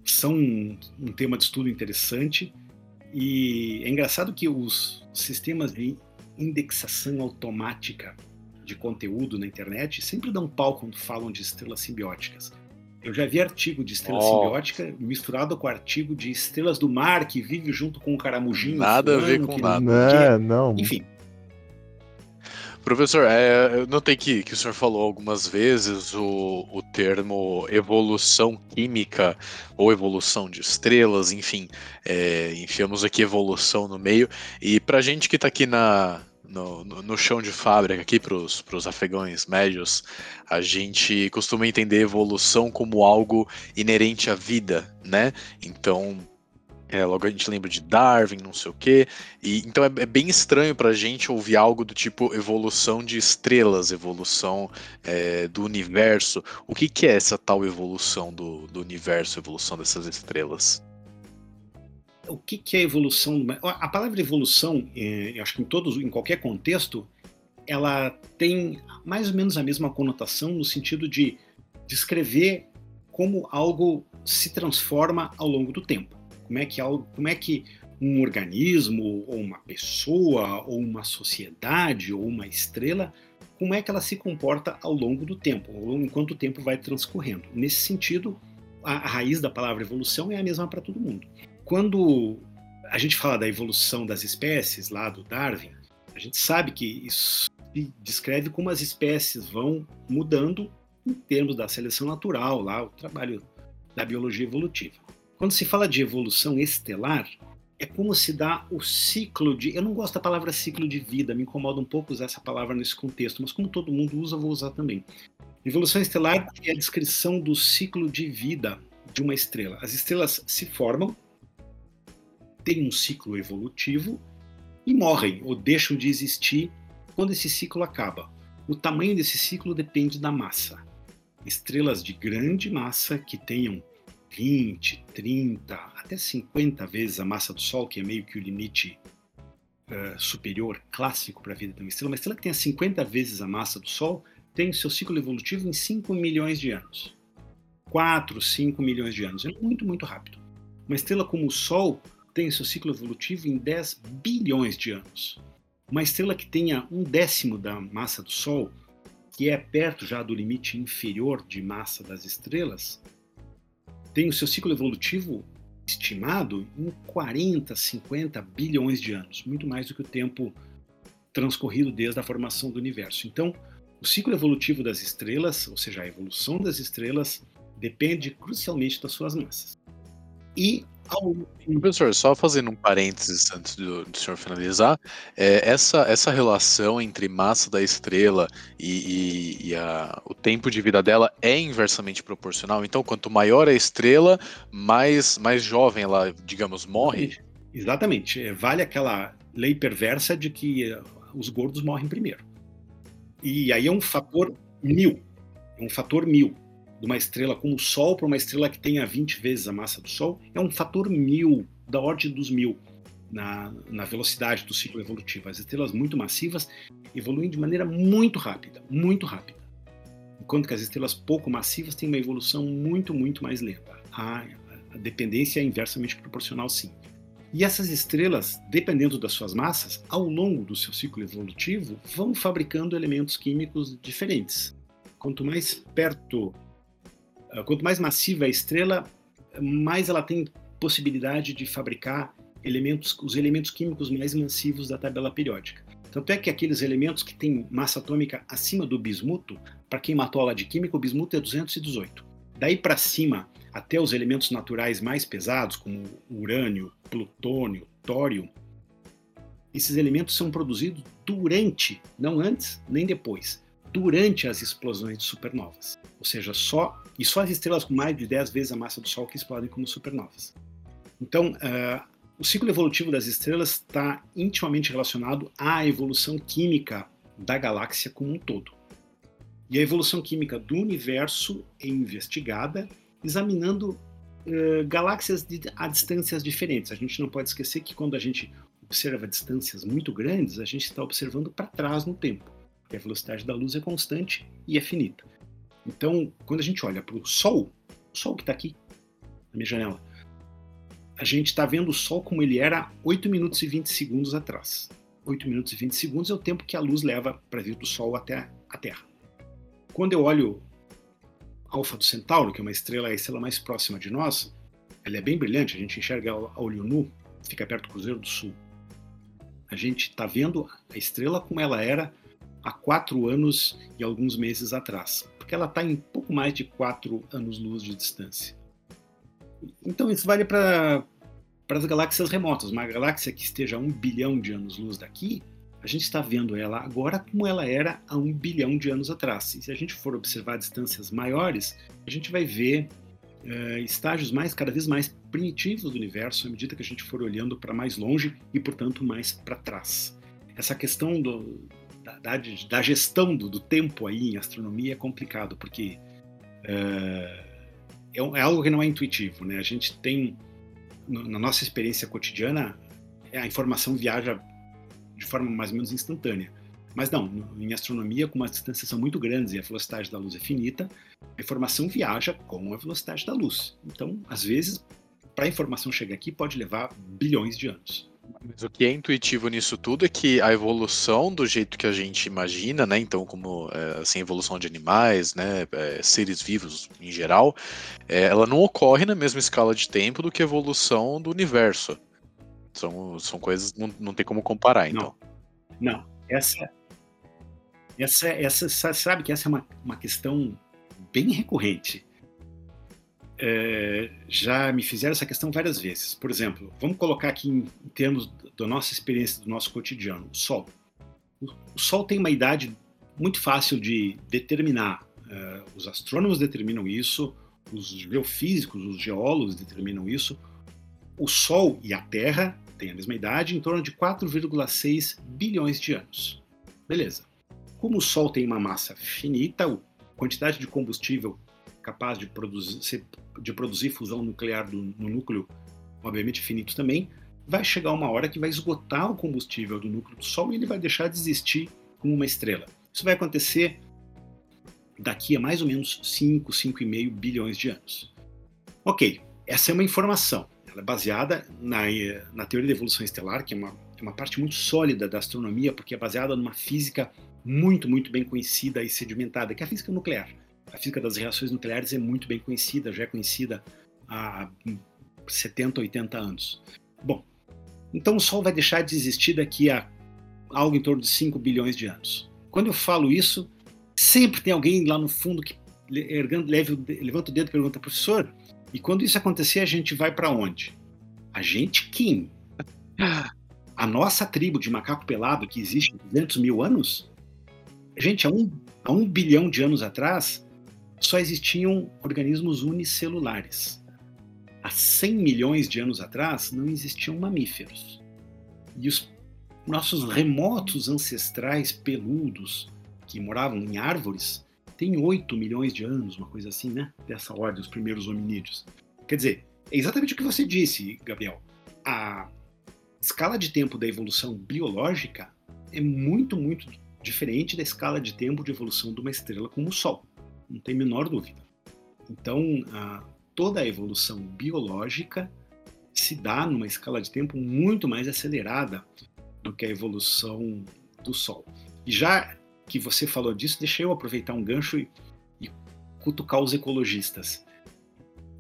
D: são um, um tema de estudo interessante e é engraçado que os sistemas de indexação automática de conteúdo na internet sempre dão pau quando falam de estrelas simbióticas. Eu já vi artigo de estrela oh. simbiótica misturado com artigo de estrelas do mar que vive junto com o caramujinho.
B: Nada a ver com nada.
A: Não, é, não.
D: Enfim.
B: Professor, é, eu notei que, que o senhor falou algumas vezes o, o termo evolução química ou evolução de estrelas, enfim, é, enfiamos aqui evolução no meio. E para gente que está aqui na, no, no, chão de fábrica aqui para os afegãos médios, a gente costuma entender evolução como algo inerente à vida, né? Então, é, logo a gente lembra de Darwin, não sei o quê. E, então é, é bem estranho para a gente ouvir algo do tipo evolução de estrelas, evolução é, do universo. O que, que é essa tal evolução do, do universo, evolução dessas estrelas?
D: o que, que é evolução? A palavra evolução, é, eu acho que em todos, em qualquer contexto, ela tem mais ou menos a mesma conotação no sentido de descrever como algo se transforma ao longo do tempo. Como é que algo, como é que um organismo ou uma pessoa ou uma sociedade ou uma estrela, como é que ela se comporta ao longo do tempo, enquanto o tempo vai transcorrendo. Nesse sentido, a, a raiz da palavra evolução é a mesma para todo mundo quando a gente fala da evolução das espécies lá do Darwin, a gente sabe que isso descreve como as espécies vão mudando em termos da seleção natural, lá o trabalho da biologia evolutiva. Quando se fala de evolução estelar, é como se dá o ciclo de. Eu não gosto da palavra ciclo de vida, me incomoda um pouco usar essa palavra nesse contexto, mas como todo mundo usa, vou usar também. Evolução estelar é a descrição do ciclo de vida de uma estrela. As estrelas se formam, têm um ciclo evolutivo e morrem ou deixam de existir quando esse ciclo acaba. O tamanho desse ciclo depende da massa. Estrelas de grande massa que tenham 20, 30, até 50 vezes a massa do Sol, que é meio que o limite uh, superior clássico para a vida de uma estrela, uma estrela que tenha 50 vezes a massa do Sol tem seu ciclo evolutivo em 5 milhões de anos. 4, 5 milhões de anos. É muito, muito rápido. Uma estrela como o Sol tem seu ciclo evolutivo em 10 bilhões de anos. Uma estrela que tenha um décimo da massa do Sol, que é perto já do limite inferior de massa das estrelas, tem o seu ciclo evolutivo estimado em 40, 50 bilhões de anos, muito mais do que o tempo transcorrido desde a formação do universo. Então, o ciclo evolutivo das estrelas, ou seja, a evolução das estrelas, depende crucialmente das suas massas. E.
B: Professor, só fazendo um parênteses antes do, do senhor finalizar, é, essa, essa relação entre massa da estrela e, e, e a, o tempo de vida dela é inversamente proporcional. Então, quanto maior a estrela, mais, mais jovem ela, digamos, morre?
D: Exatamente. É, vale aquela lei perversa de que eh, os gordos morrem primeiro. E aí é um fator mil. É um fator mil de uma estrela como o Sol para uma estrela que tenha 20 vezes a massa do Sol é um fator mil, da ordem dos mil, na, na velocidade do ciclo evolutivo. As estrelas muito massivas evoluem de maneira muito rápida, muito rápida. enquanto que as estrelas pouco massivas têm uma evolução muito, muito mais lenta. A, a dependência é inversamente proporcional, sim. E essas estrelas, dependendo das suas massas, ao longo do seu ciclo evolutivo, vão fabricando elementos químicos diferentes. Quanto mais perto, quanto mais massiva a estrela, mais ela tem possibilidade de fabricar elementos, os elementos químicos mais massivos da tabela periódica. Tanto é que aqueles elementos que têm massa atômica acima do bismuto, para quem matou aula de química, o bismuto é 218. Daí para cima, até os elementos naturais mais pesados, como urânio, plutônio, tório, esses elementos são produzidos durante, não antes nem depois, durante as explosões de supernovas. Ou seja, só e só as estrelas com mais de 10 vezes a massa do Sol que explodem como supernovas. Então, uh, o ciclo evolutivo das estrelas está intimamente relacionado à evolução química da galáxia como um todo. E a evolução química do universo é investigada examinando uh, galáxias de, a distâncias diferentes. A gente não pode esquecer que quando a gente observa distâncias muito grandes, a gente está observando para trás no tempo, porque a velocidade da luz é constante e é finita. Então, quando a gente olha para o Sol, o Sol que está aqui na minha janela, a gente está vendo o Sol como ele era 8 minutos e 20 segundos atrás. 8 minutos e 20 segundos é o tempo que a luz leva para vir do Sol até a Terra. Quando eu olho Alfa do Centauro, que é uma estrela, a estrela mais próxima de nós, ela é bem brilhante, a gente enxerga a olho nu, fica perto do Cruzeiro do Sul. A gente está vendo a estrela como ela era há quatro anos e alguns meses atrás, porque ela está em pouco mais de quatro anos-luz de distância. Então isso vale para as galáxias remotas. Uma galáxia que esteja a um bilhão de anos-luz daqui, a gente está vendo ela agora como ela era há um bilhão de anos atrás. E se a gente for observar distâncias maiores, a gente vai ver uh, estágios mais cada vez mais primitivos do universo à medida que a gente for olhando para mais longe e, portanto, mais para trás. Essa questão do, da, da, gestão do, do, tempo aí em astronomia é complicado, porque uh, é, é, algo que não é intuitivo. Né? A gente tem, no, na nossa experiência cotidiana, a informação viaja de forma mais ou menos instantânea. Mas não, em astronomia, como as distâncias são muito grandes e a velocidade da luz é finita, a informação viaja com a velocidade da luz. Então, às vezes, para a informação chegar aqui, pode levar bilhões de anos.
B: Mas o que é intuitivo nisso tudo é que a evolução do jeito que a gente imagina, né? Então, como é, assim, evolução de animais, né? É, seres vivos em geral, é, ela não ocorre na mesma escala de tempo do que a evolução do universo. São, são coisas não, não tem como comparar, então.
D: Não, não. Essa, essa, essa, sabe que essa é uma, uma questão bem recorrente. É, já me fizeram essa questão várias vezes. Por exemplo, vamos colocar aqui em, termos da nossa experiência, do nosso cotidiano, o Sol. O, o Sol tem uma idade muito fácil de determinar. Uh, os astrônomos determinam isso, os geofísicos, os geólogos determinam isso. O Sol e a Terra têm a mesma idade, em torno de 4,6 bilhões de anos. Beleza. Como o Sol tem uma massa finita, a quantidade de combustível capaz de produzir, de produzir fusão nuclear do, no núcleo, obviamente finito também, vai chegar uma hora que vai esgotar o combustível do núcleo do Sol e ele vai deixar de existir como uma estrela. Isso vai acontecer daqui a mais ou menos 5, 5,5 bilhões de anos. Ok, essa é uma informação. Ela é baseada na, na teoria da evolução estelar, que é uma, é uma parte muito sólida da astronomia, porque é baseada numa física muito, muito bem conhecida e sedimentada, que é a física nuclear. A física das reações nucleares é muito bem conhecida, já é conhecida há 70, 80 anos. Bom, então o Sol vai deixar de existir daqui a algo em torno de 5 bilhões de anos. Quando eu falo isso, sempre tem alguém lá no fundo que ergando, leve, levanta o dedo e pergunta, professor, e quando isso acontecer, a gente vai para onde? A gente quem? A nossa tribo de macaco pelado que existe há 200 mil anos? Gente, há um, há um bilhão de anos atrás, só existiam organismos unicelulares. Há 100 milhões de anos atrás, não existiam mamíferos. E os nossos remotos ancestrais peludos, que moravam em árvores, têm 8 milhões de anos, uma coisa assim, né? Dessa ordem, os primeiros hominídeos. Quer dizer, é exatamente o que você disse, Gabriel. A escala de tempo da evolução biológica é muito, muito diferente da escala de tempo de evolução de uma estrela como o Sol. Não tem menor dúvida. Então, a, toda a evolução biológica se dá numa escala de tempo muito mais acelerada do que a evolução do Sol. E já que você falou disso, deixa eu aproveitar um gancho e, e cutucar os ecologistas.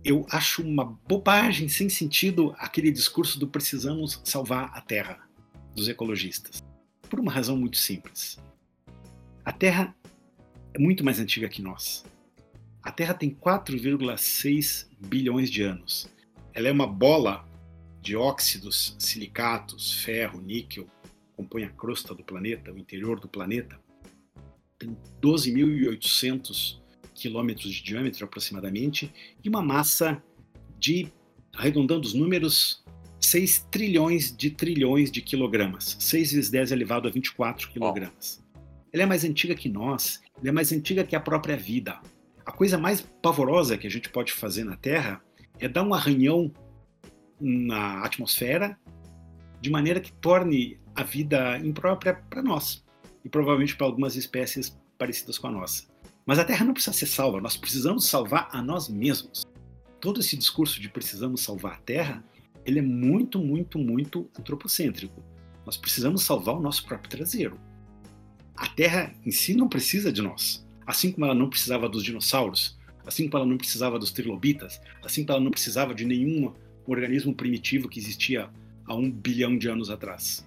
D: Eu acho uma bobagem, sem sentido, aquele discurso do precisamos salvar a Terra, dos ecologistas. Por uma razão muito simples. A Terra é muito mais antiga que nós. A Terra tem 4,6 bilhões de anos. Ela é uma bola de óxidos, silicatos, ferro, níquel, compõe a crosta do planeta, o interior do planeta. Tem 12.800 quilômetros de diâmetro aproximadamente e uma massa de, arredondando os números, 6 trilhões de trilhões de quilogramas. 6 vezes 10 elevado a 24 quilogramas. Ela é mais antiga que nós, ela é mais antiga que a própria vida. A coisa mais pavorosa que a gente pode fazer na Terra é dar um arranhão na atmosfera de maneira que torne a vida imprópria para nós e provavelmente para algumas espécies parecidas com a nossa. Mas a Terra não precisa ser salva, nós precisamos salvar a nós mesmos. Todo esse discurso de precisamos salvar a Terra, ele é muito, muito, muito antropocêntrico. Nós precisamos salvar o nosso próprio traseiro. A Terra em si não precisa de nós. Assim como ela não precisava dos dinossauros, assim como ela não precisava dos trilobitas, assim como ela não precisava de nenhum organismo primitivo que existia há um bilhão de anos atrás.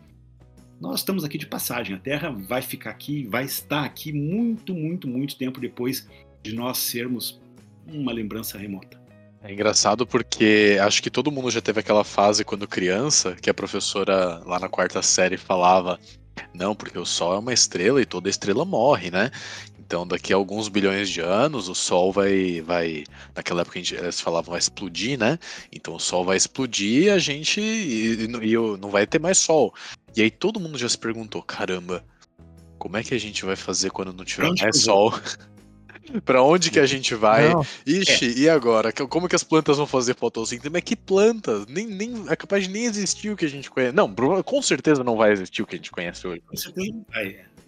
D: Nós estamos aqui de passagem, a Terra vai ficar aqui, vai estar aqui muito, muito, muito tempo depois de nós sermos uma lembrança remota.
B: É engraçado porque acho que todo mundo já teve aquela fase quando criança que a professora lá na quarta série falava não, porque o Sol é uma estrela e toda estrela morre, né? Então, daqui a alguns bilhões de anos, o Sol vai. vai naquela época a gente, eles falavam vai explodir, né? Então o Sol vai explodir e a gente. E, e, e não vai ter mais Sol. E aí todo mundo já se perguntou: caramba, como é que a gente vai fazer quando não tiver mais Sol? Pra onde que a gente vai? Não. Ixi, é. e agora? Como que as plantas vão fazer fotossíntese? Mas que plantas? Nem, nem, é capaz de nem existir o que a gente conhece. Não, com certeza não vai existir o que a gente conhece hoje. Certeza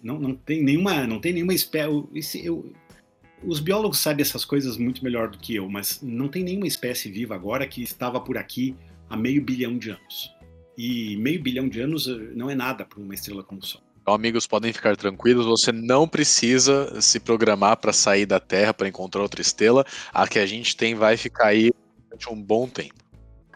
D: não não, tem nenhuma, não tem nenhuma espécie. Eu, os biólogos sabem essas coisas muito melhor do que eu, mas não tem nenhuma espécie viva agora que estava por aqui há meio bilhão de anos. E meio bilhão de anos eh, não é nada para uma estrela como o Sol.
B: Então, amigos, podem ficar tranquilos, você não precisa se programar para sair da Terra para encontrar outra estrela. A que a gente tem vai ficar aí durante um bom tempo.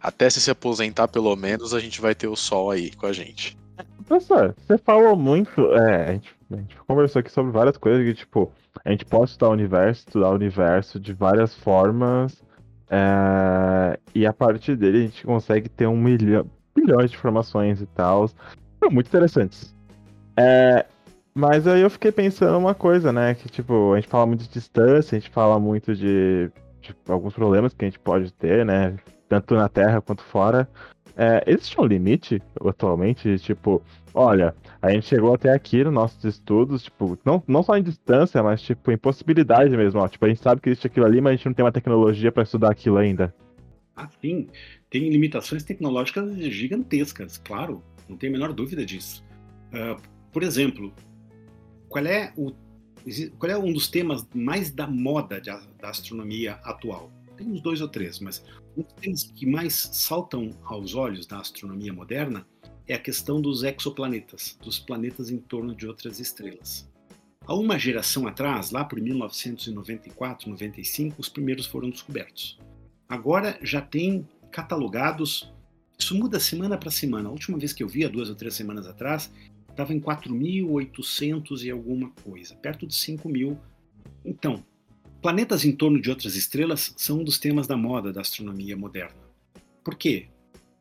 B: Até se se aposentar, pelo menos, a gente vai ter o Sol aí com a gente.
A: Professor, você falou muito. É, a gente, a gente conversou aqui sobre várias coisas que, tipo, a gente pode estudar o universo, estudar o universo de várias formas. É, e a partir dele a gente consegue ter um milhão, de informações e tal. Muito interessantes. É, mas aí eu fiquei pensando uma coisa, né? Que, tipo, a gente fala muito de distância, a gente fala muito de, de alguns problemas que a gente pode ter, né? Tanto na Terra quanto fora. É, existe um limite atualmente? Tipo, olha, a gente chegou até aqui nos nossos estudos, tipo, não, não só em distância, mas tipo, em possibilidade mesmo. Ó, tipo, a gente sabe que existe aquilo ali, mas a gente não tem uma tecnologia para estudar aquilo ainda.
D: Ah, sim. Tem limitações tecnológicas gigantescas, claro. Não tem a menor dúvida disso. Uh, por exemplo, qual é, o, qual é um dos temas mais da moda da astronomia atual? Tem uns dois ou três, mas um dos temas que mais saltam aos olhos da astronomia moderna é a questão dos exoplanetas, dos planetas em torno de outras estrelas. Há uma geração atrás, lá por 1994, 95, os primeiros foram descobertos. Agora já tem catalogados, isso muda semana para semana. A última vez que eu vi, há duas ou três semanas atrás, estava em 4.800 e alguma coisa, perto de 5 mil. Então, Planetas em torno de outras estrelas são um dos temas da moda da astronomia moderna. Por quê?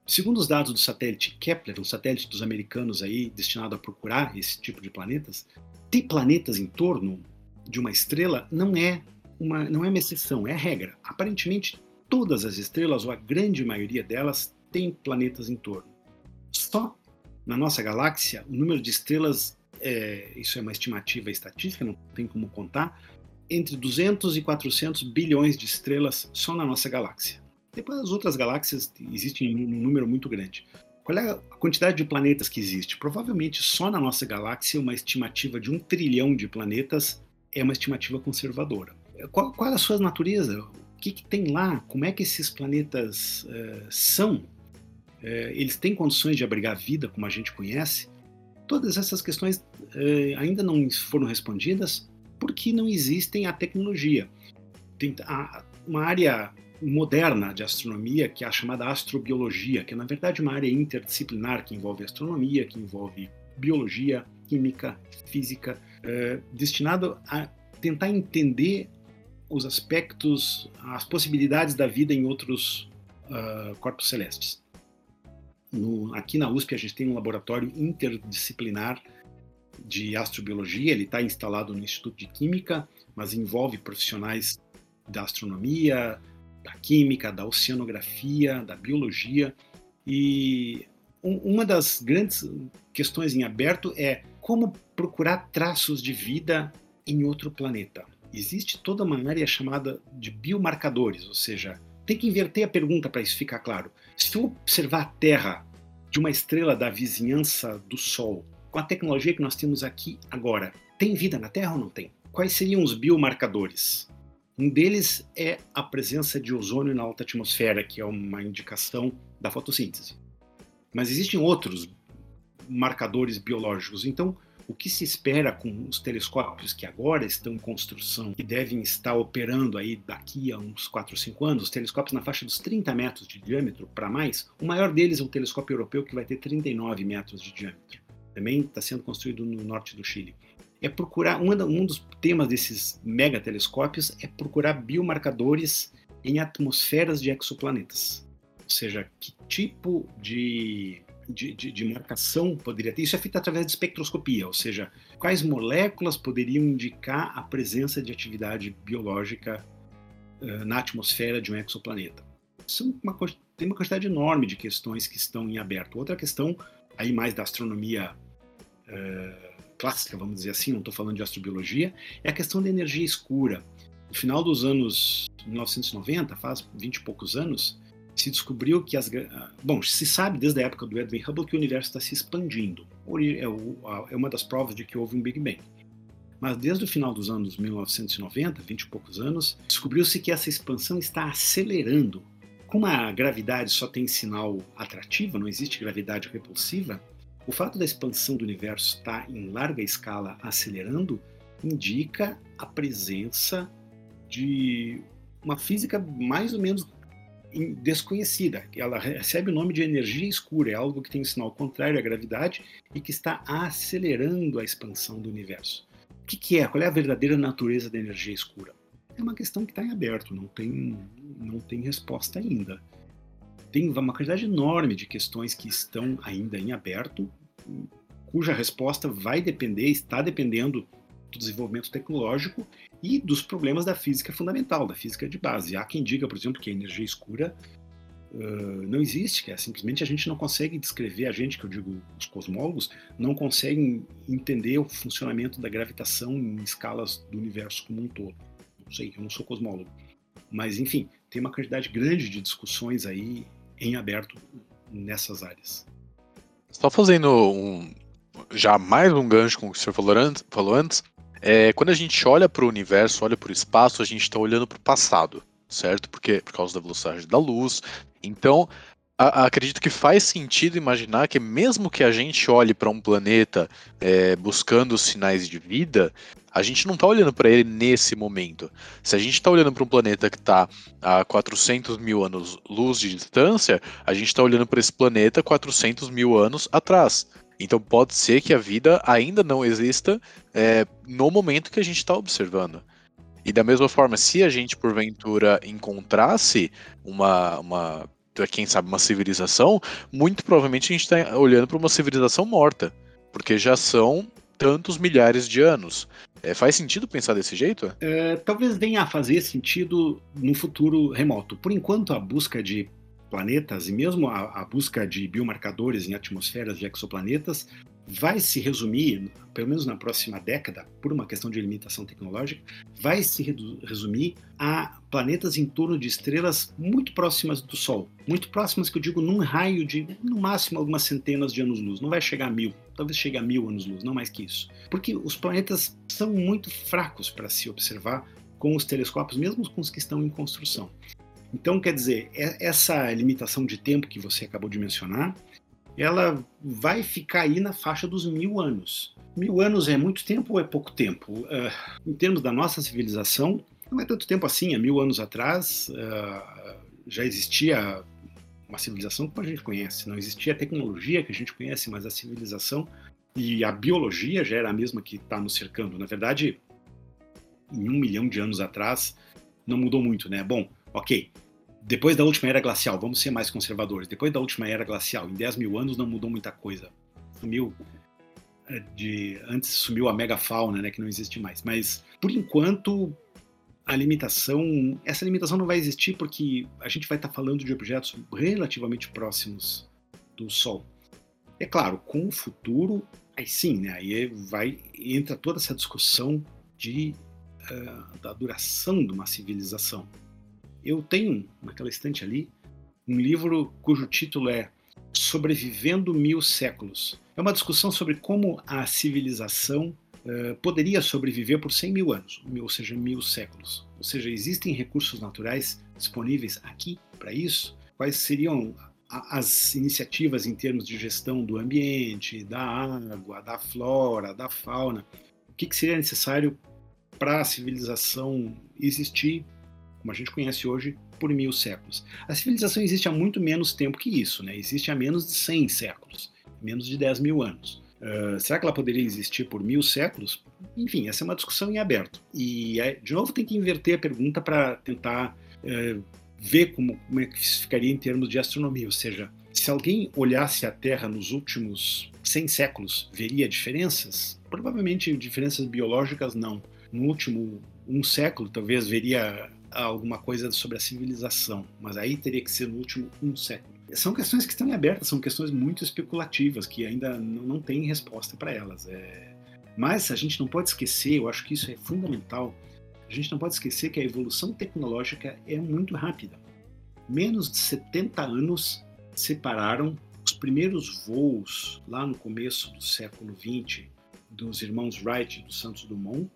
D: Segundo os dados do satélite Kepler, um satélite dos americanos aí destinado a procurar esse tipo de planetas, ter planetas em torno de uma estrela não é uma, não é uma exceção, é a regra. Aparentemente, todas as estrelas, ou a grande maioria delas, têm planetas em torno. Só na nossa galáxia, o número de estrelas, é, isso é uma estimativa estatística, não tem como contar, entre 200 e 400 bilhões de estrelas só na nossa galáxia. Depois as outras galáxias existem um número muito grande. Qual é a quantidade de planetas que existe? Provavelmente só na nossa galáxia uma estimativa de um trilhão de planetas é uma estimativa conservadora. qual, qual é a sua natureza? O que, que tem lá? Como é que esses planetas uh, são? Uh, eles têm condições de abrigar vida como a gente conhece? Todas essas questões uh, ainda não foram respondidas porque não existem a tecnologia. Tem a, uma área moderna de astronomia que é a chamada astrobiologia, que é na verdade uma área interdisciplinar que envolve astronomia, que envolve biologia, química, física, destinado a tentar entender os aspectos, as possibilidades da vida em outros uh, corpos celestes. No, aqui na USP a gente tem um laboratório interdisciplinar de astrobiologia, ele está instalado no Instituto de Química, mas envolve profissionais da astronomia, da química, da oceanografia, da biologia. E um, uma das grandes questões em aberto é como procurar traços de vida em outro planeta existe toda uma área chamada de biomarcadores, ou seja, tem que inverter a pergunta para isso ficar claro. Se eu observar a Terra de uma estrela da vizinhança do Sol, com a tecnologia que nós temos aqui agora, tem vida na Terra ou não tem? Quais seriam os biomarcadores? Um deles é a presença de ozônio na alta atmosfera, que é uma indicação da fotossíntese. Mas existem outros marcadores biológicos. Então, o que se espera com os telescópios que agora estão em construção e devem estar operando aí daqui a uns 4 ou 5 anos, os telescópios na faixa dos 30 metros de diâmetro para mais, o maior deles é o telescópio europeu que vai ter 39 metros de diâmetro. Também está sendo construído no norte do Chile. É procurar, um, um dos temas desses megatelescópios é procurar biomarcadores em atmosferas de exoplanetas. Ou seja, que tipo de de, de, de, marcação poderia ter? Isso é feito através de espectroscopia, ou seja, quais moléculas poderiam indicar a presença de atividade biológica uh, na atmosfera de um exoplaneta? Uma, tem uma quantidade enorme de questões que estão em aberto. Outra questão, aí mais da astronomia uh, clássica, vamos dizer assim, não estou falando de astrobiologia, é a questão da energia escura. No final dos anos 1990, faz 20 e poucos anos, se descobriu que as. Bom, se sabe desde a época do Edwin Hubble que o universo está se expandindo. É, é uma das provas de que houve um Big Bang. Mas desde o final dos anos 1990, 20 e poucos anos, descobriu-se que essa expansão está acelerando. Como a gravidade só tem sinal atrativo, não existe gravidade repulsiva, o fato da expansão do universo estar em larga escala acelerando indica a presença de uma física mais ou menos desconhecida. Ela recebe o nome de energia escura, é algo que tem um sinal contrário à gravidade e que está acelerando a expansão do universo. O que, que é? Qual é a verdadeira natureza da energia escura? É uma questão que está em aberto, não tem, não tem resposta ainda. Tem uma quantidade enorme de questões que estão ainda em aberto, cuja resposta vai depender, está dependendo do desenvolvimento tecnológico e dos problemas da física fundamental, da física de base. Há quem diga, por exemplo, que a energia escura uh, não existe, que é simplesmente a gente não consegue descrever, a gente, que eu digo os cosmólogos, não conseguem entender o funcionamento da gravitação em escalas do universo como um todo. Não sei, eu não sou cosmólogo. Mas, enfim, tem uma quantidade grande de discussões aí em aberto nessas áreas.
B: Só fazendo um, já mais um gancho com o que o senhor falou antes, falou antes é, quando a gente olha para o universo, olha para o espaço, a gente está olhando para o passado, certo? Porque por causa da velocidade da luz. Então, a, acredito que faz sentido imaginar que mesmo que a gente olhe para um planeta é, buscando sinais de vida, a gente não está olhando para ele nesse momento. Se a gente está olhando para um planeta que está a 400 mil anos luz de distância, a gente está olhando para esse planeta 400 mil anos atrás. Então pode ser que a vida ainda não exista é, no momento que a gente está observando. E da mesma forma, se a gente porventura encontrasse uma, uma quem sabe, uma civilização, muito provavelmente a gente está olhando para uma civilização morta, porque já são tantos milhares de anos. É, faz sentido pensar desse jeito?
D: É, talvez venha a fazer sentido no futuro remoto. Por enquanto, a busca de planetas e mesmo a, a, busca de biomarcadores em atmosferas de exoplanetas vai se resumir, pelo menos na próxima década, por uma questão de limitação tecnológica, vai se resumir a planetas em torno de estrelas muito próximas do Sol. Muito próximas, que eu digo, num raio de, no máximo, algumas centenas de anos-luz. Não vai chegar a mil, talvez chegue a mil anos-luz, não mais que isso. Porque os planetas são muito fracos para se observar com os telescópios, mesmo com os que estão em construção. Então, quer dizer, essa limitação de tempo que você acabou de mencionar, ela vai ficar aí na faixa dos mil anos. Mil anos é muito tempo ou é pouco tempo? Uh, em termos da nossa civilização, não é tanto tempo assim. Há mil anos atrás uh, já existia uma civilização como a gente conhece. Não existia a tecnologia que a gente conhece, mas a civilização e a biologia já era a mesma que está nos cercando. Na verdade, em um milhão de anos atrás, não mudou muito, né? Bom, ok, depois da última era glacial, vamos ser mais conservadores. Depois da última era glacial, em 10 mil anos não mudou muita coisa. Sumiu é, de antes sumiu a megafauna, né, que não existe mais. Mas por enquanto a limitação, essa limitação não vai existir porque a gente vai estar falando de objetos relativamente próximos do Sol. É claro, com o futuro, aí sim, né, aí vai entra toda essa discussão de uh, da duração de uma civilização. Eu tenho naquela estante ali um livro cujo título é Sobrevivendo Mil Séculos. É uma discussão sobre como a civilização uh, poderia sobreviver por 100 mil anos, ou seja, mil séculos. Ou seja, existem recursos naturais disponíveis aqui para isso? Quais seriam as iniciativas em termos de gestão do ambiente, da água, da flora, da fauna? O que, que seria necessário para a civilização existir como a gente conhece hoje, por mil séculos. A civilização existe há muito menos tempo que isso, né? existe há menos de 100 séculos, menos de 10 mil anos. Uh, será que ela poderia existir por mil séculos? Enfim, essa é uma discussão em aberto. E, de novo, tem que inverter a pergunta para tentar uh, ver como, como é que ficaria em termos de astronomia. Ou seja, se alguém olhasse a Terra nos últimos 100 séculos, veria diferenças? Provavelmente diferenças biológicas não. No último um século, talvez veria alguma coisa sobre a civilização, mas aí teria que ser no último um século. São questões que estão abertas, são questões muito especulativas, que ainda não tem resposta para elas. É... Mas a gente não pode esquecer, eu acho que isso é fundamental, a gente não pode esquecer que a evolução tecnológica é muito rápida. Menos de 70 anos separaram os primeiros voos, lá no começo do século XX, dos irmãos Wright e do Santos Dumont,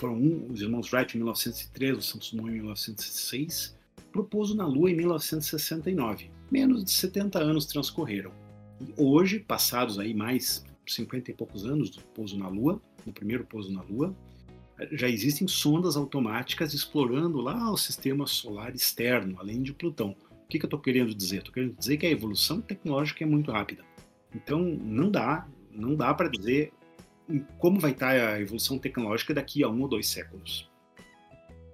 D: foram um, os irmãos Wright em 1903, o Santos Dumont em 1906, propôs na Lua em 1969. Menos de 70 anos transcorreram. E hoje, passados aí mais 50 e poucos anos do pouso na Lua, do primeiro pouso na Lua, já existem sondas automáticas explorando lá o sistema solar externo, além de Plutão. O que, que eu estou querendo dizer? Estou querendo dizer que a evolução tecnológica é muito rápida. Então, não dá, não dá para dizer como vai estar a evolução tecnológica daqui a um ou dois séculos.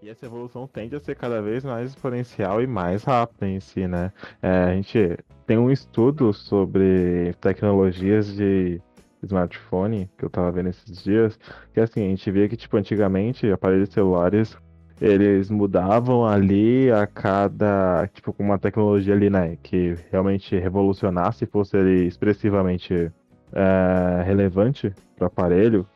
A: E essa evolução tende a ser cada vez mais exponencial e mais rápida em si, né? É, a gente tem um estudo sobre tecnologias de smartphone que eu tava vendo esses dias, que assim, a gente via que, tipo, antigamente aparelhos celulares eles mudavam ali a cada, tipo, com uma tecnologia ali, né, que realmente revolucionasse, fosse ali expressivamente é, relevante para o aparelho,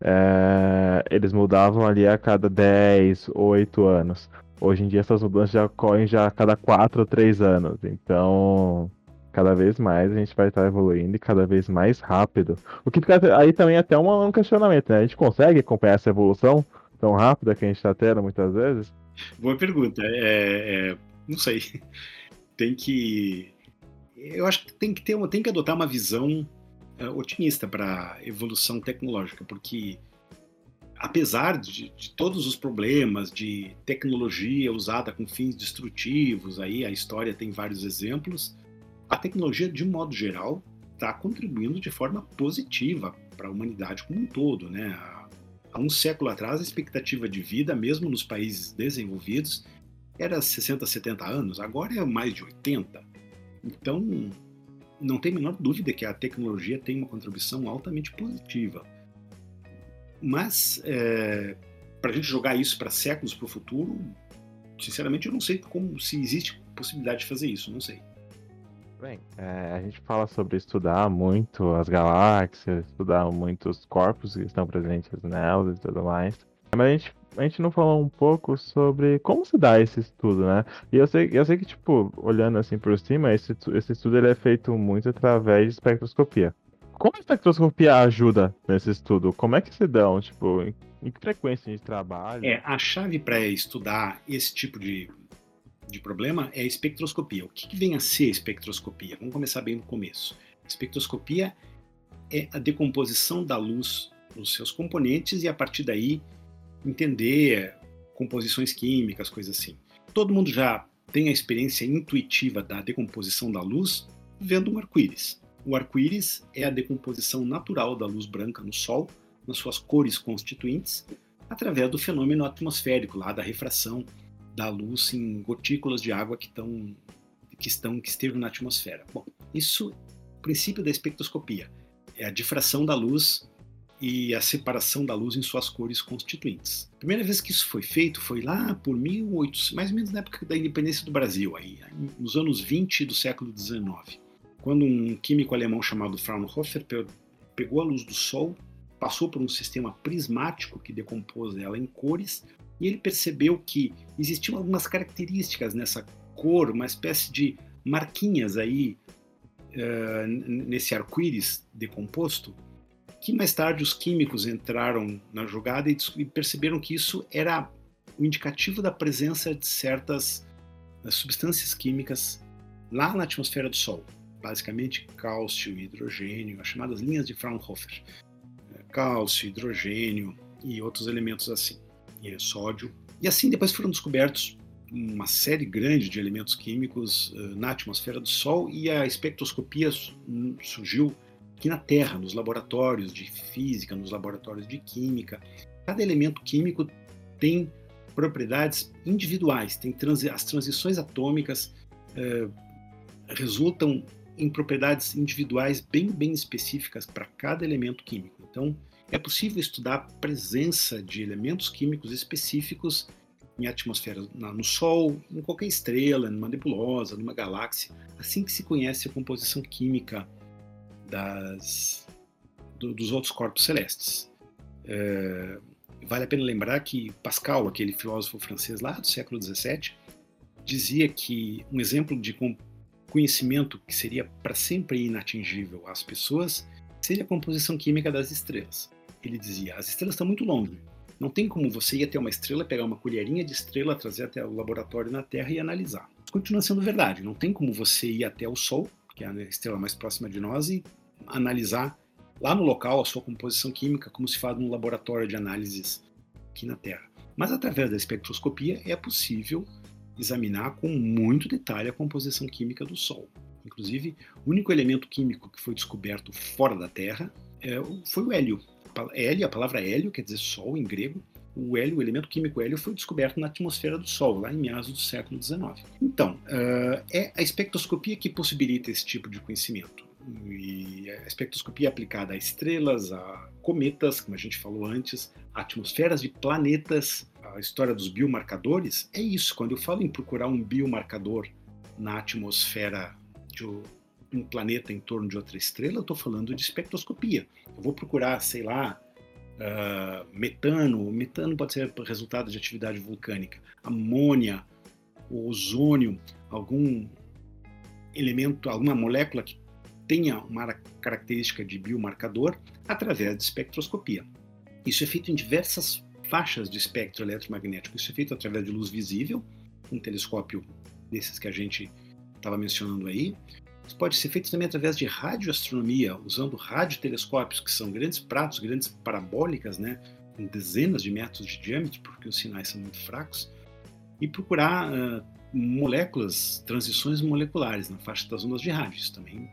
A: é, eles mudavam ali a cada 10, 8 anos. Hoje em dia essas mudanças já ocorrem já a cada 4 ou 3 anos. Então, cada vez mais a gente vai estar evoluindo e cada vez mais rápido. O que aí também é até um, questionamento, né? A gente consegue acompanhar essa evolução tão rápida que a gente está tendo muitas vezes?
D: Boa pergunta. É, é, não sei. Tem que. Eu acho que tem que ter uma, tem que adotar uma visão é, otimista para a evolução tecnológica, porque apesar de, de, todos os problemas de tecnologia usada com fins destrutivos, aí a história tem vários exemplos, a tecnologia, de modo geral, está contribuindo de forma positiva para a humanidade como um todo. Né? Há um século atrás, a expectativa de vida, mesmo nos países desenvolvidos, era 60, 70 anos, agora é mais de 80. Então, não tem a menor dúvida que a tecnologia tem uma contribuição altamente positiva. Mas, é, para a gente jogar isso para séculos para o futuro, sinceramente eu não sei como se existe possibilidade de fazer isso, não sei.
A: Bem, é, a gente fala sobre estudar muito as galáxias, estudar muitos corpos que estão presentes nelas e tudo mais. Mas a gente a gente não falou um pouco sobre como se dá esse estudo, né? E eu sei, eu sei que, tipo, olhando assim por cima, esse, esse estudo ele é feito muito através de espectroscopia. como a espectroscopia ajuda nesse estudo? Como é que se dão? Tipo, em, em que frequência de trabalho?
D: É, a chave para estudar esse tipo de, de problema é a espectroscopia. O que, que vem a ser a espectroscopia? Vamos começar bem no começo. Espectroscopia é a decomposição da luz nos seus componentes e a partir daí entender composições químicas, coisas assim. Todo mundo já tem a experiência intuitiva da decomposição da luz vendo um arco-íris. O arco-íris é a decomposição natural da luz branca no Sol, nas suas cores constituintes, através do fenômeno atmosférico, lá da refração da luz em gotículas de água que, tão, que estão que estejam na atmosfera. Bom, isso é princípio da espectroscopia. É a difração da luz e a separação da luz em suas cores constituintes. A primeira vez que isso foi feito foi lá por 1800, mais ou menos na época da independência do Brasil, aí, nos anos 20 do século 19 quando um químico alemão chamado Fraunhofer pegou a luz do Sol, passou por um sistema prismático que decompôs ela em cores, e ele percebeu que existiam algumas características nessa cor, uma espécie de marquinhas aí uh, nesse arco-íris decomposto, que mais tarde os químicos entraram na jogada e perceberam que isso era o indicativo da presença de certas uh, substâncias químicas lá na atmosfera do Sol basicamente cálcio e hidrogênio, as chamadas linhas de Fraunhofer. É, cálcio, hidrogênio e outros elementos assim, e sódio. E assim depois foram descobertos uma série grande de elementos químicos uh, na atmosfera do Sol e a espectroscopia surgiu aqui na Terra, nos laboratórios de física, nos laboratórios de química. Cada elemento químico tem propriedades individuais, tem transi as transições atômicas uh, resultam em propriedades individuais bem, bem específicas para cada elemento químico. Então, é possível estudar a presença de elementos químicos específicos em atmosfera no Sol, em qualquer estrela, numa nebulosa, numa galáxia, assim que se conhece a composição química das, do, dos outros corpos celestes. É, vale a pena lembrar que Pascal, aquele filósofo francês lá do século XVII, dizia que um exemplo de conhecimento que seria para sempre inatingível às pessoas seria a composição química das estrelas. Ele dizia: as estrelas estão muito longe. Não tem como você ir até uma estrela, pegar uma colherinha de estrela, trazer até o laboratório na Terra e analisar. Continua sendo verdade. Não tem como você ir até o Sol, que é a estrela mais próxima de nós, e analisar lá no local a sua composição química, como se faz num laboratório de análises aqui na Terra. Mas através da espectroscopia é possível examinar com muito detalhe a composição química do Sol. Inclusive, o único elemento químico que foi descoberto fora da Terra é, foi o hélio. Hélio, a palavra hélio quer dizer Sol em grego. O hélio, o elemento químico hélio, foi descoberto na atmosfera do Sol, lá em meados do século XIX. Então, uh, é a espectroscopia que possibilita esse tipo de conhecimento. E a espectroscopia aplicada a estrelas, a cometas, como a gente falou antes, a atmosferas de planetas, a história dos biomarcadores é isso. Quando eu falo em procurar um biomarcador na atmosfera de um planeta em torno de outra estrela, eu estou falando de espectroscopia. Eu vou procurar, sei lá, uh, metano. Metano pode ser resultado de atividade vulcânica. Amônia, ozônio, algum elemento, alguma molécula que tenha uma característica de biomarcador através de espectroscopia. Isso é feito em diversas faixas de espectro eletromagnético. Isso é feito através de luz visível, um telescópio desses que a gente estava mencionando aí. Isso pode ser feito também através de radioastronomia, usando radiotelescópios, que são grandes pratos, grandes parabólicas, né, com dezenas de metros de diâmetro, porque os sinais são muito fracos, e procurar uh, moléculas, transições moleculares na faixa das ondas de rádio. Isso também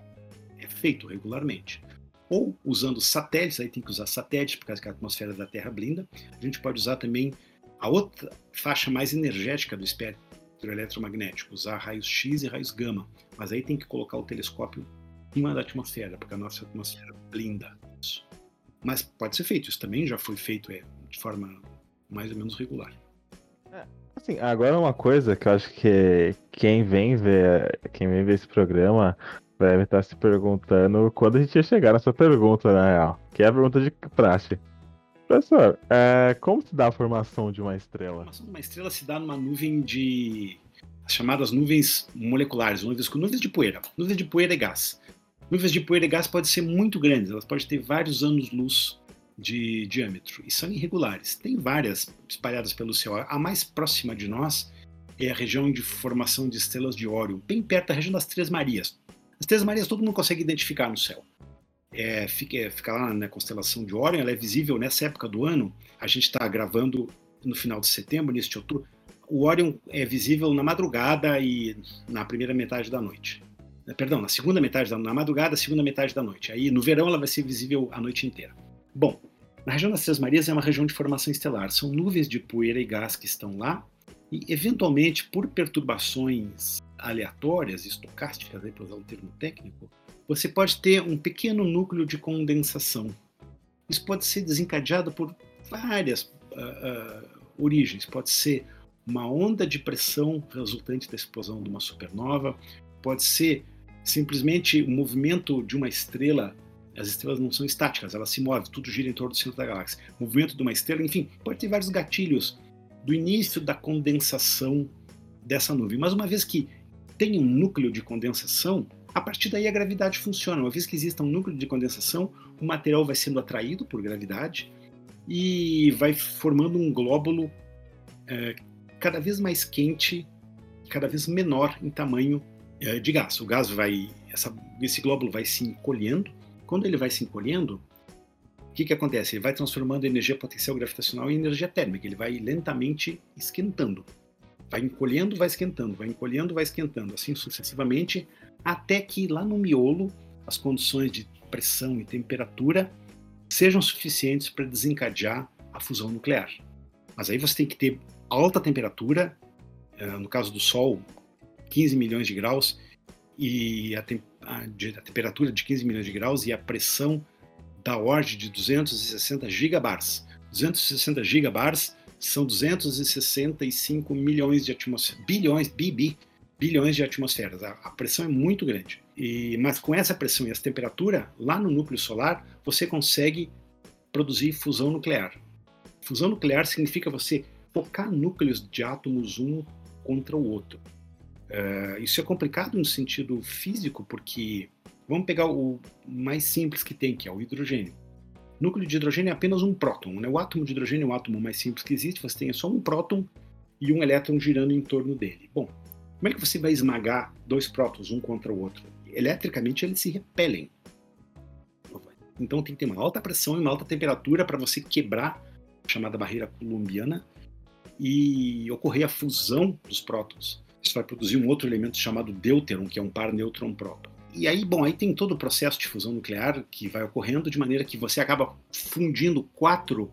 D: é feito regularmente ou usando satélites, aí tem que usar satélites por causa que a atmosfera da Terra blinda. A gente pode usar também a outra faixa mais energética do espectro eletromagnético, usar raios X e raios gama. Mas aí tem que colocar o telescópio em cima da atmosfera, porque a nossa atmosfera blinda isso. Mas pode ser feito, isso também já foi feito é, de forma mais ou menos regular.
A: É, assim, agora uma coisa que eu acho que quem vem ver, quem vem ver esse programa deve estar se perguntando quando a gente ia chegar nessa pergunta, na real. Que é a pergunta de praxe. Professor, é, como se dá a formação de uma estrela? A
D: formação de uma estrela se dá numa nuvem de. as chamadas nuvens moleculares, nuvens com nuvens de poeira. Nuvens de poeira e gás. Nuvens de poeira e gás podem ser muito grandes, elas podem ter vários anos-luz de diâmetro e são irregulares. Tem várias espalhadas pelo céu. A mais próxima de nós é a região de formação de estrelas de Órion, bem perto da região das Três Marias. As Três Marias todo mundo consegue identificar no céu. É, fica, fica, lá na constelação de Órion, ela é visível nessa época do ano. A gente está gravando no final de setembro, início de outubro. O Órion é visível na madrugada e na primeira metade da noite. Perdão, na segunda metade da na madrugada, segunda metade da noite. Aí no verão ela vai ser visível a noite inteira. Bom, na região das Três Marias é uma região de formação estelar. São nuvens de poeira e gás que estão lá e, eventualmente, por perturbações aleatórias, estocásticas, para usar um termo técnico, você pode ter um pequeno núcleo de condensação. Isso pode ser desencadeado por várias uh, uh, origens. Pode ser uma onda de pressão resultante da explosão de uma supernova, pode ser simplesmente o movimento de uma estrela as estrelas não são estáticas, elas se movem, tudo gira em torno do centro da galáxia. O movimento de uma estrela, enfim, pode ter vários gatilhos do início da condensação dessa nuvem. Mas uma vez que tem um núcleo de condensação, a partir daí a gravidade funciona. Uma vez que exista um núcleo de condensação, o material vai sendo atraído por gravidade e vai formando um glóbulo é, cada vez mais quente, cada vez menor em tamanho é, de gás. O gás vai, essa, esse glóbulo vai se encolhendo quando ele vai se encolhendo, o que, que acontece? Ele vai transformando energia potencial gravitacional em energia térmica, ele vai lentamente esquentando. Vai encolhendo, vai esquentando, vai encolhendo, vai esquentando, assim sucessivamente, até que lá no miolo as condições de pressão e temperatura sejam suficientes para desencadear a fusão nuclear. Mas aí você tem que ter alta temperatura, eh, no caso do Sol, 15 milhões de graus, e a, a, a, temperatura de 15 milhões de graus e a pressão da ordem de 260 gigabars. 260 gigabars são 265 milhões de atmosferas, bilhões, bibi, bilhões de atmosferas. A, a pressão é muito grande. E, mas com essa pressão e essa temperatura, lá no núcleo solar, você consegue produzir fusão nuclear. Fusão nuclear significa você focar núcleos de átomos um contra o outro. Uh, isso é complicado no sentido físico, porque vamos pegar o mais simples que tem, que é o hidrogênio. Núcleo de hidrogênio é apenas um próton. Né? O átomo de hidrogênio é o átomo mais simples que existe, você tem só um próton e um elétron girando em torno dele. Bom, como é que você vai esmagar dois prótons um contra o outro? Eletricamente eles se repelem. Então tem que ter uma alta pressão e uma alta temperatura para você quebrar a chamada barreira colombiana e ocorrer a fusão dos prótons. Isso vai produzir um outro elemento chamado deuteron, que é um par nêutron-próton. E aí, bom, aí tem todo o processo de fusão nuclear que vai ocorrendo de maneira que você acaba fundindo quatro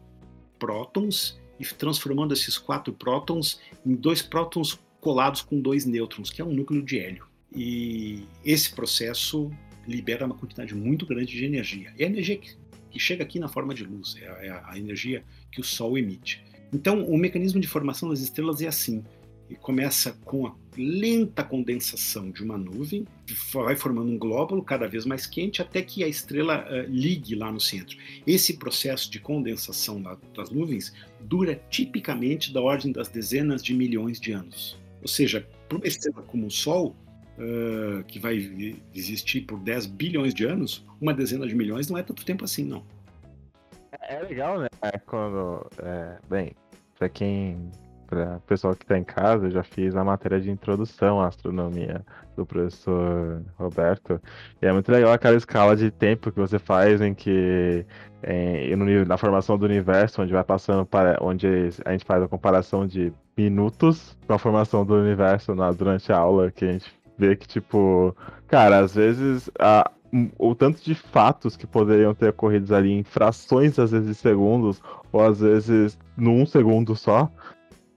D: prótons e transformando esses quatro prótons em dois prótons colados com dois nêutrons, que é um núcleo de hélio. E esse processo libera uma quantidade muito grande de energia. É a energia que, chega aqui na forma de luz, é a, é a energia que o Sol emite. Então, o mecanismo de formação das estrelas é assim: e começa com a lenta condensação de uma nuvem, vai formando um glóbulo cada vez mais quente até que a estrela uh, ligue lá no centro. Esse processo de condensação da, das nuvens dura tipicamente da ordem das dezenas de milhões de anos. Ou seja, para uma estrela como o Sol, uh, que vai existir por 10 bilhões de anos, uma dezena de milhões não é tanto tempo assim, não.
A: É, é legal, né? É quando. É, bem, para quem para o pessoal que está em casa, eu já fiz a matéria de introdução à astronomia do professor Roberto. E é muito legal aquela escala de tempo que você faz em que em, na formação do universo, onde vai passando para onde a gente faz a comparação de minutos com a formação do universo na, durante a aula, que a gente vê que, tipo, cara, às vezes a, o tanto de fatos que poderiam ter ocorrido ali em frações, às vezes, de segundos, ou às vezes num segundo só,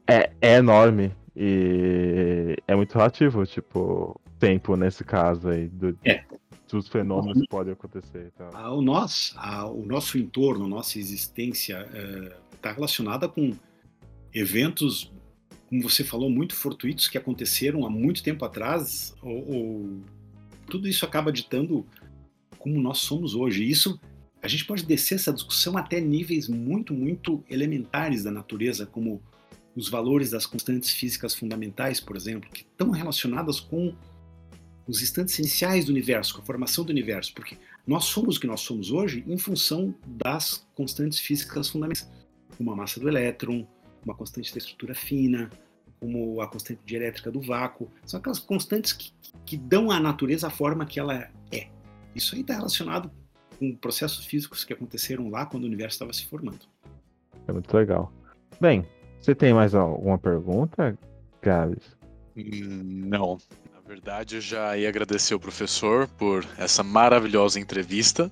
A: é, é enorme e é muito relativo, tipo, tempo nesse caso aí, do, é. dos fenômenos que podem acontecer.
D: Tá? O, nosso, o nosso entorno, a nossa existência está é, relacionada com eventos, como você falou, muito fortuitos que aconteceram há muito tempo atrás, ou, ou tudo isso acaba ditando como nós somos hoje. Isso a gente pode descer essa discussão até níveis muito, muito elementares da natureza, como os valores das constantes físicas fundamentais, por exemplo, que estão relacionadas com os instantes iniciais do universo, com a formação do universo, porque nós somos o que nós somos hoje em função das constantes físicas fundamentais, como a massa do elétron, uma constante da estrutura fina, como a constante dielétrica do vácuo. São aquelas constantes que, que dão à natureza a forma que ela é. Isso aí está relacionado com processos físicos que aconteceram lá quando o universo estava se formando.
A: É muito legal. Bem, você tem mais alguma pergunta, Gabs?
B: Hum, não. Na verdade, eu já ia agradecer o professor por essa maravilhosa entrevista.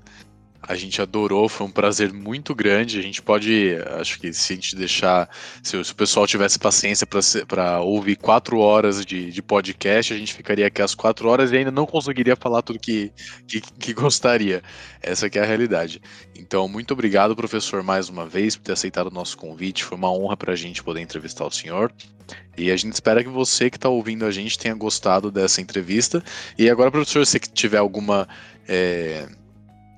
B: A gente adorou, foi um prazer muito grande. A gente pode, acho que se a gente deixar, se, o pessoal tivesse paciência para ouvir quatro horas de, de, podcast, a gente ficaria aqui às quatro horas e ainda não conseguiria falar tudo que, que, que gostaria. Essa é a realidade. Então, muito obrigado, professor, mais uma vez, por ter aceitado o nosso convite. Foi uma honra para a gente poder entrevistar o senhor. E a gente espera que você que está ouvindo a gente tenha gostado dessa entrevista. E agora, professor, se tiver alguma. É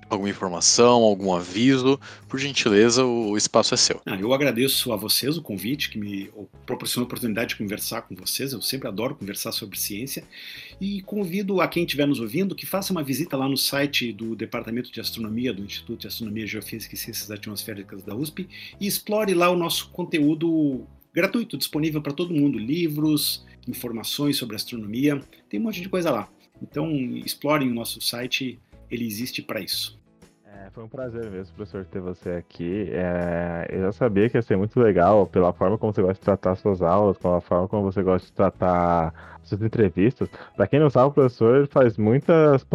B: alguma informação, algum aviso, por gentileza, o espaço é seu.
D: Ah, eu agradeço a vocês o convite que me proporcionou a oportunidade de conversar com vocês. Eu sempre adoro conversar sobre ciência e convido a quem estiver nos ouvindo que faça uma visita lá no site do Departamento de Astronomia do Instituto de Astronomia, Geofísica e Ciências Atmosféricas da USP e explore lá o nosso conteúdo gratuito, disponível para todo mundo, livros, informações sobre astronomia, tem um monte de coisa lá. Então, explorem o nosso site, ele existe para isso.
A: É, foi um prazer mesmo, professor, ter você aqui. É, eu já sabia que ia ser muito legal pela forma como você gosta de tratar suas aulas, pela forma como você gosta de tratar suas entrevistas. Para quem não sabe, o professor faz muitas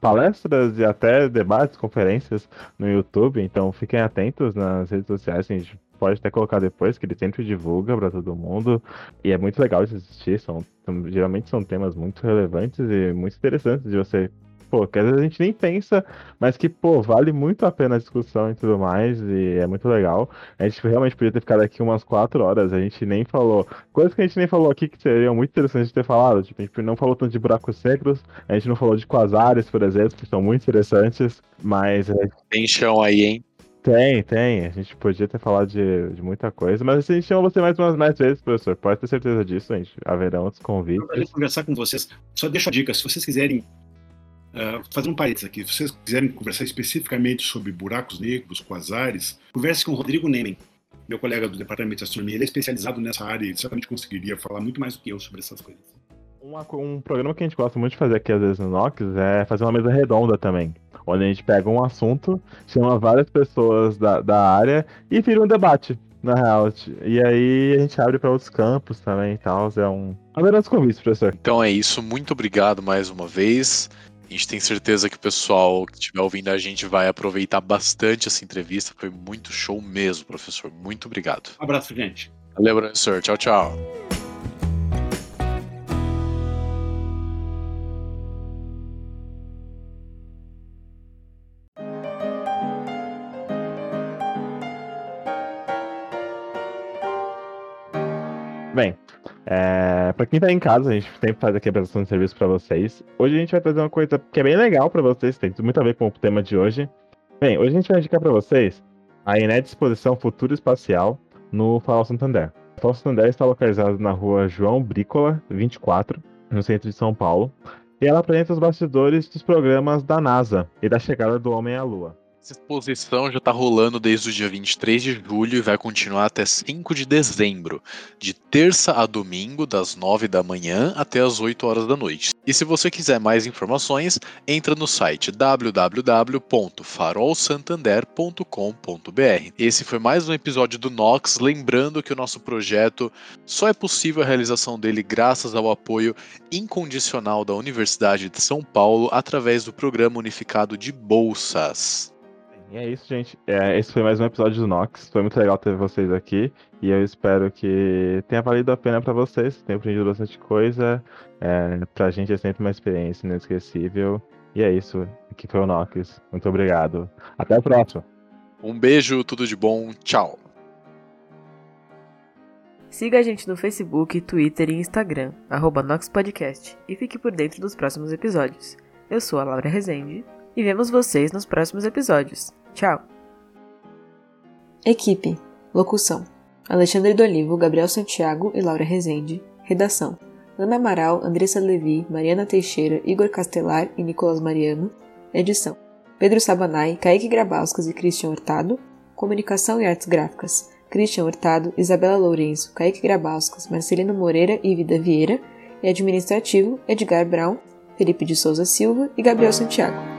A: palestras e até debates, conferências no YouTube, então fiquem atentos nas redes sociais, a gente pode até colocar depois, que ele sempre divulga para todo mundo, e é muito legal de assistir, são, geralmente são temas muito relevantes e muito interessantes de você pô, que às vezes a gente nem pensa, mas que, pô, vale muito a pena a discussão e tudo mais, e é muito legal. A gente realmente podia ter ficado aqui umas quatro horas, a gente nem falou, coisas que a gente nem falou aqui que seriam muito interessantes de ter falado, tipo, a gente não falou tanto de buracos negros, a gente não falou de quasares, por exemplo, que são muito interessantes, mas...
B: Tem chão aí, hein?
A: Tem, tem. A gente podia ter falado de, de muita coisa, mas a gente chama você mais umas mais vezes, professor. Pode ter certeza disso, a gente. Haverá outros convites. Eu
D: conversar com vocês. Só deixa a dica, se vocês quiserem Uh, fazendo um parênteses aqui, se vocês quiserem conversar especificamente sobre buracos negros, quasares, converse com o Rodrigo Nemen, meu colega do Departamento de Astronomia. Ele é especializado nessa área e ele certamente conseguiria falar muito mais do que eu sobre essas coisas.
A: Uma, um programa que a gente gosta muito de fazer aqui, às vezes, no Nox, é fazer uma mesa redonda também. Onde a gente pega um assunto, chama várias pessoas da, da área e vira um debate, na real. E aí a gente abre para outros campos também e tal. É um. Adeus convite, professor.
B: Então é isso. Muito obrigado mais uma vez. A gente tem certeza que o pessoal que estiver ouvindo a gente vai aproveitar bastante essa entrevista. Foi muito show mesmo, professor. Muito obrigado.
D: Um abraço, gente.
B: Valeu, professor. Tchau, tchau.
A: É, para quem tá em casa, a gente sempre faz aqui a prestação de serviço para vocês. Hoje a gente vai fazer uma coisa que é bem legal para vocês, tem muito a ver com o tema de hoje. Bem, hoje a gente vai indicar para vocês a inédita exposição Futuro Espacial no Farol Santander. O Farol Santander está localizado na rua João Brícola, 24, no centro de São Paulo, e ela apresenta os bastidores dos programas da NASA e da chegada do homem à Lua.
B: Essa exposição já está rolando desde o dia 23 de julho e vai continuar até 5 de dezembro, de terça a domingo, das 9 da manhã até as 8 horas da noite. E se você quiser mais informações, entra no site www.farolsantander.com.br. Esse foi mais um episódio do Nox, lembrando que o nosso projeto só é possível a realização dele graças ao apoio incondicional da Universidade de São Paulo através do Programa Unificado de Bolsas.
A: E é isso, gente. É, esse foi mais um episódio do Nox. Foi muito legal ter vocês aqui. E eu espero que tenha valido a pena para vocês. Tenha aprendido bastante coisa. É, pra gente é sempre uma experiência inesquecível. E é isso. Aqui foi o Nox. Muito obrigado. Até a próxima.
B: Um beijo, tudo de bom. Tchau.
E: Siga a gente no Facebook, Twitter e Instagram, arroba NoxPodcast, e fique por dentro dos próximos episódios. Eu sou a Laura Rezende e vemos vocês nos próximos episódios. Tchau! Equipe: Locução: Alexandre Dolivo, Gabriel Santiago e Laura Rezende. Redação: Ana Amaral, Andressa Levi, Mariana Teixeira, Igor Castelar e Nicolas Mariano. Edição: Pedro Sabanai, Kaique Grabauskas e Christian Hurtado. Comunicação e Artes Gráficas: Christian Hurtado, Isabela Lourenço, Kaique Grabauskas, Marcelino Moreira e Vida Vieira. E administrativo: Edgar Brown, Felipe de Souza Silva e Gabriel Santiago.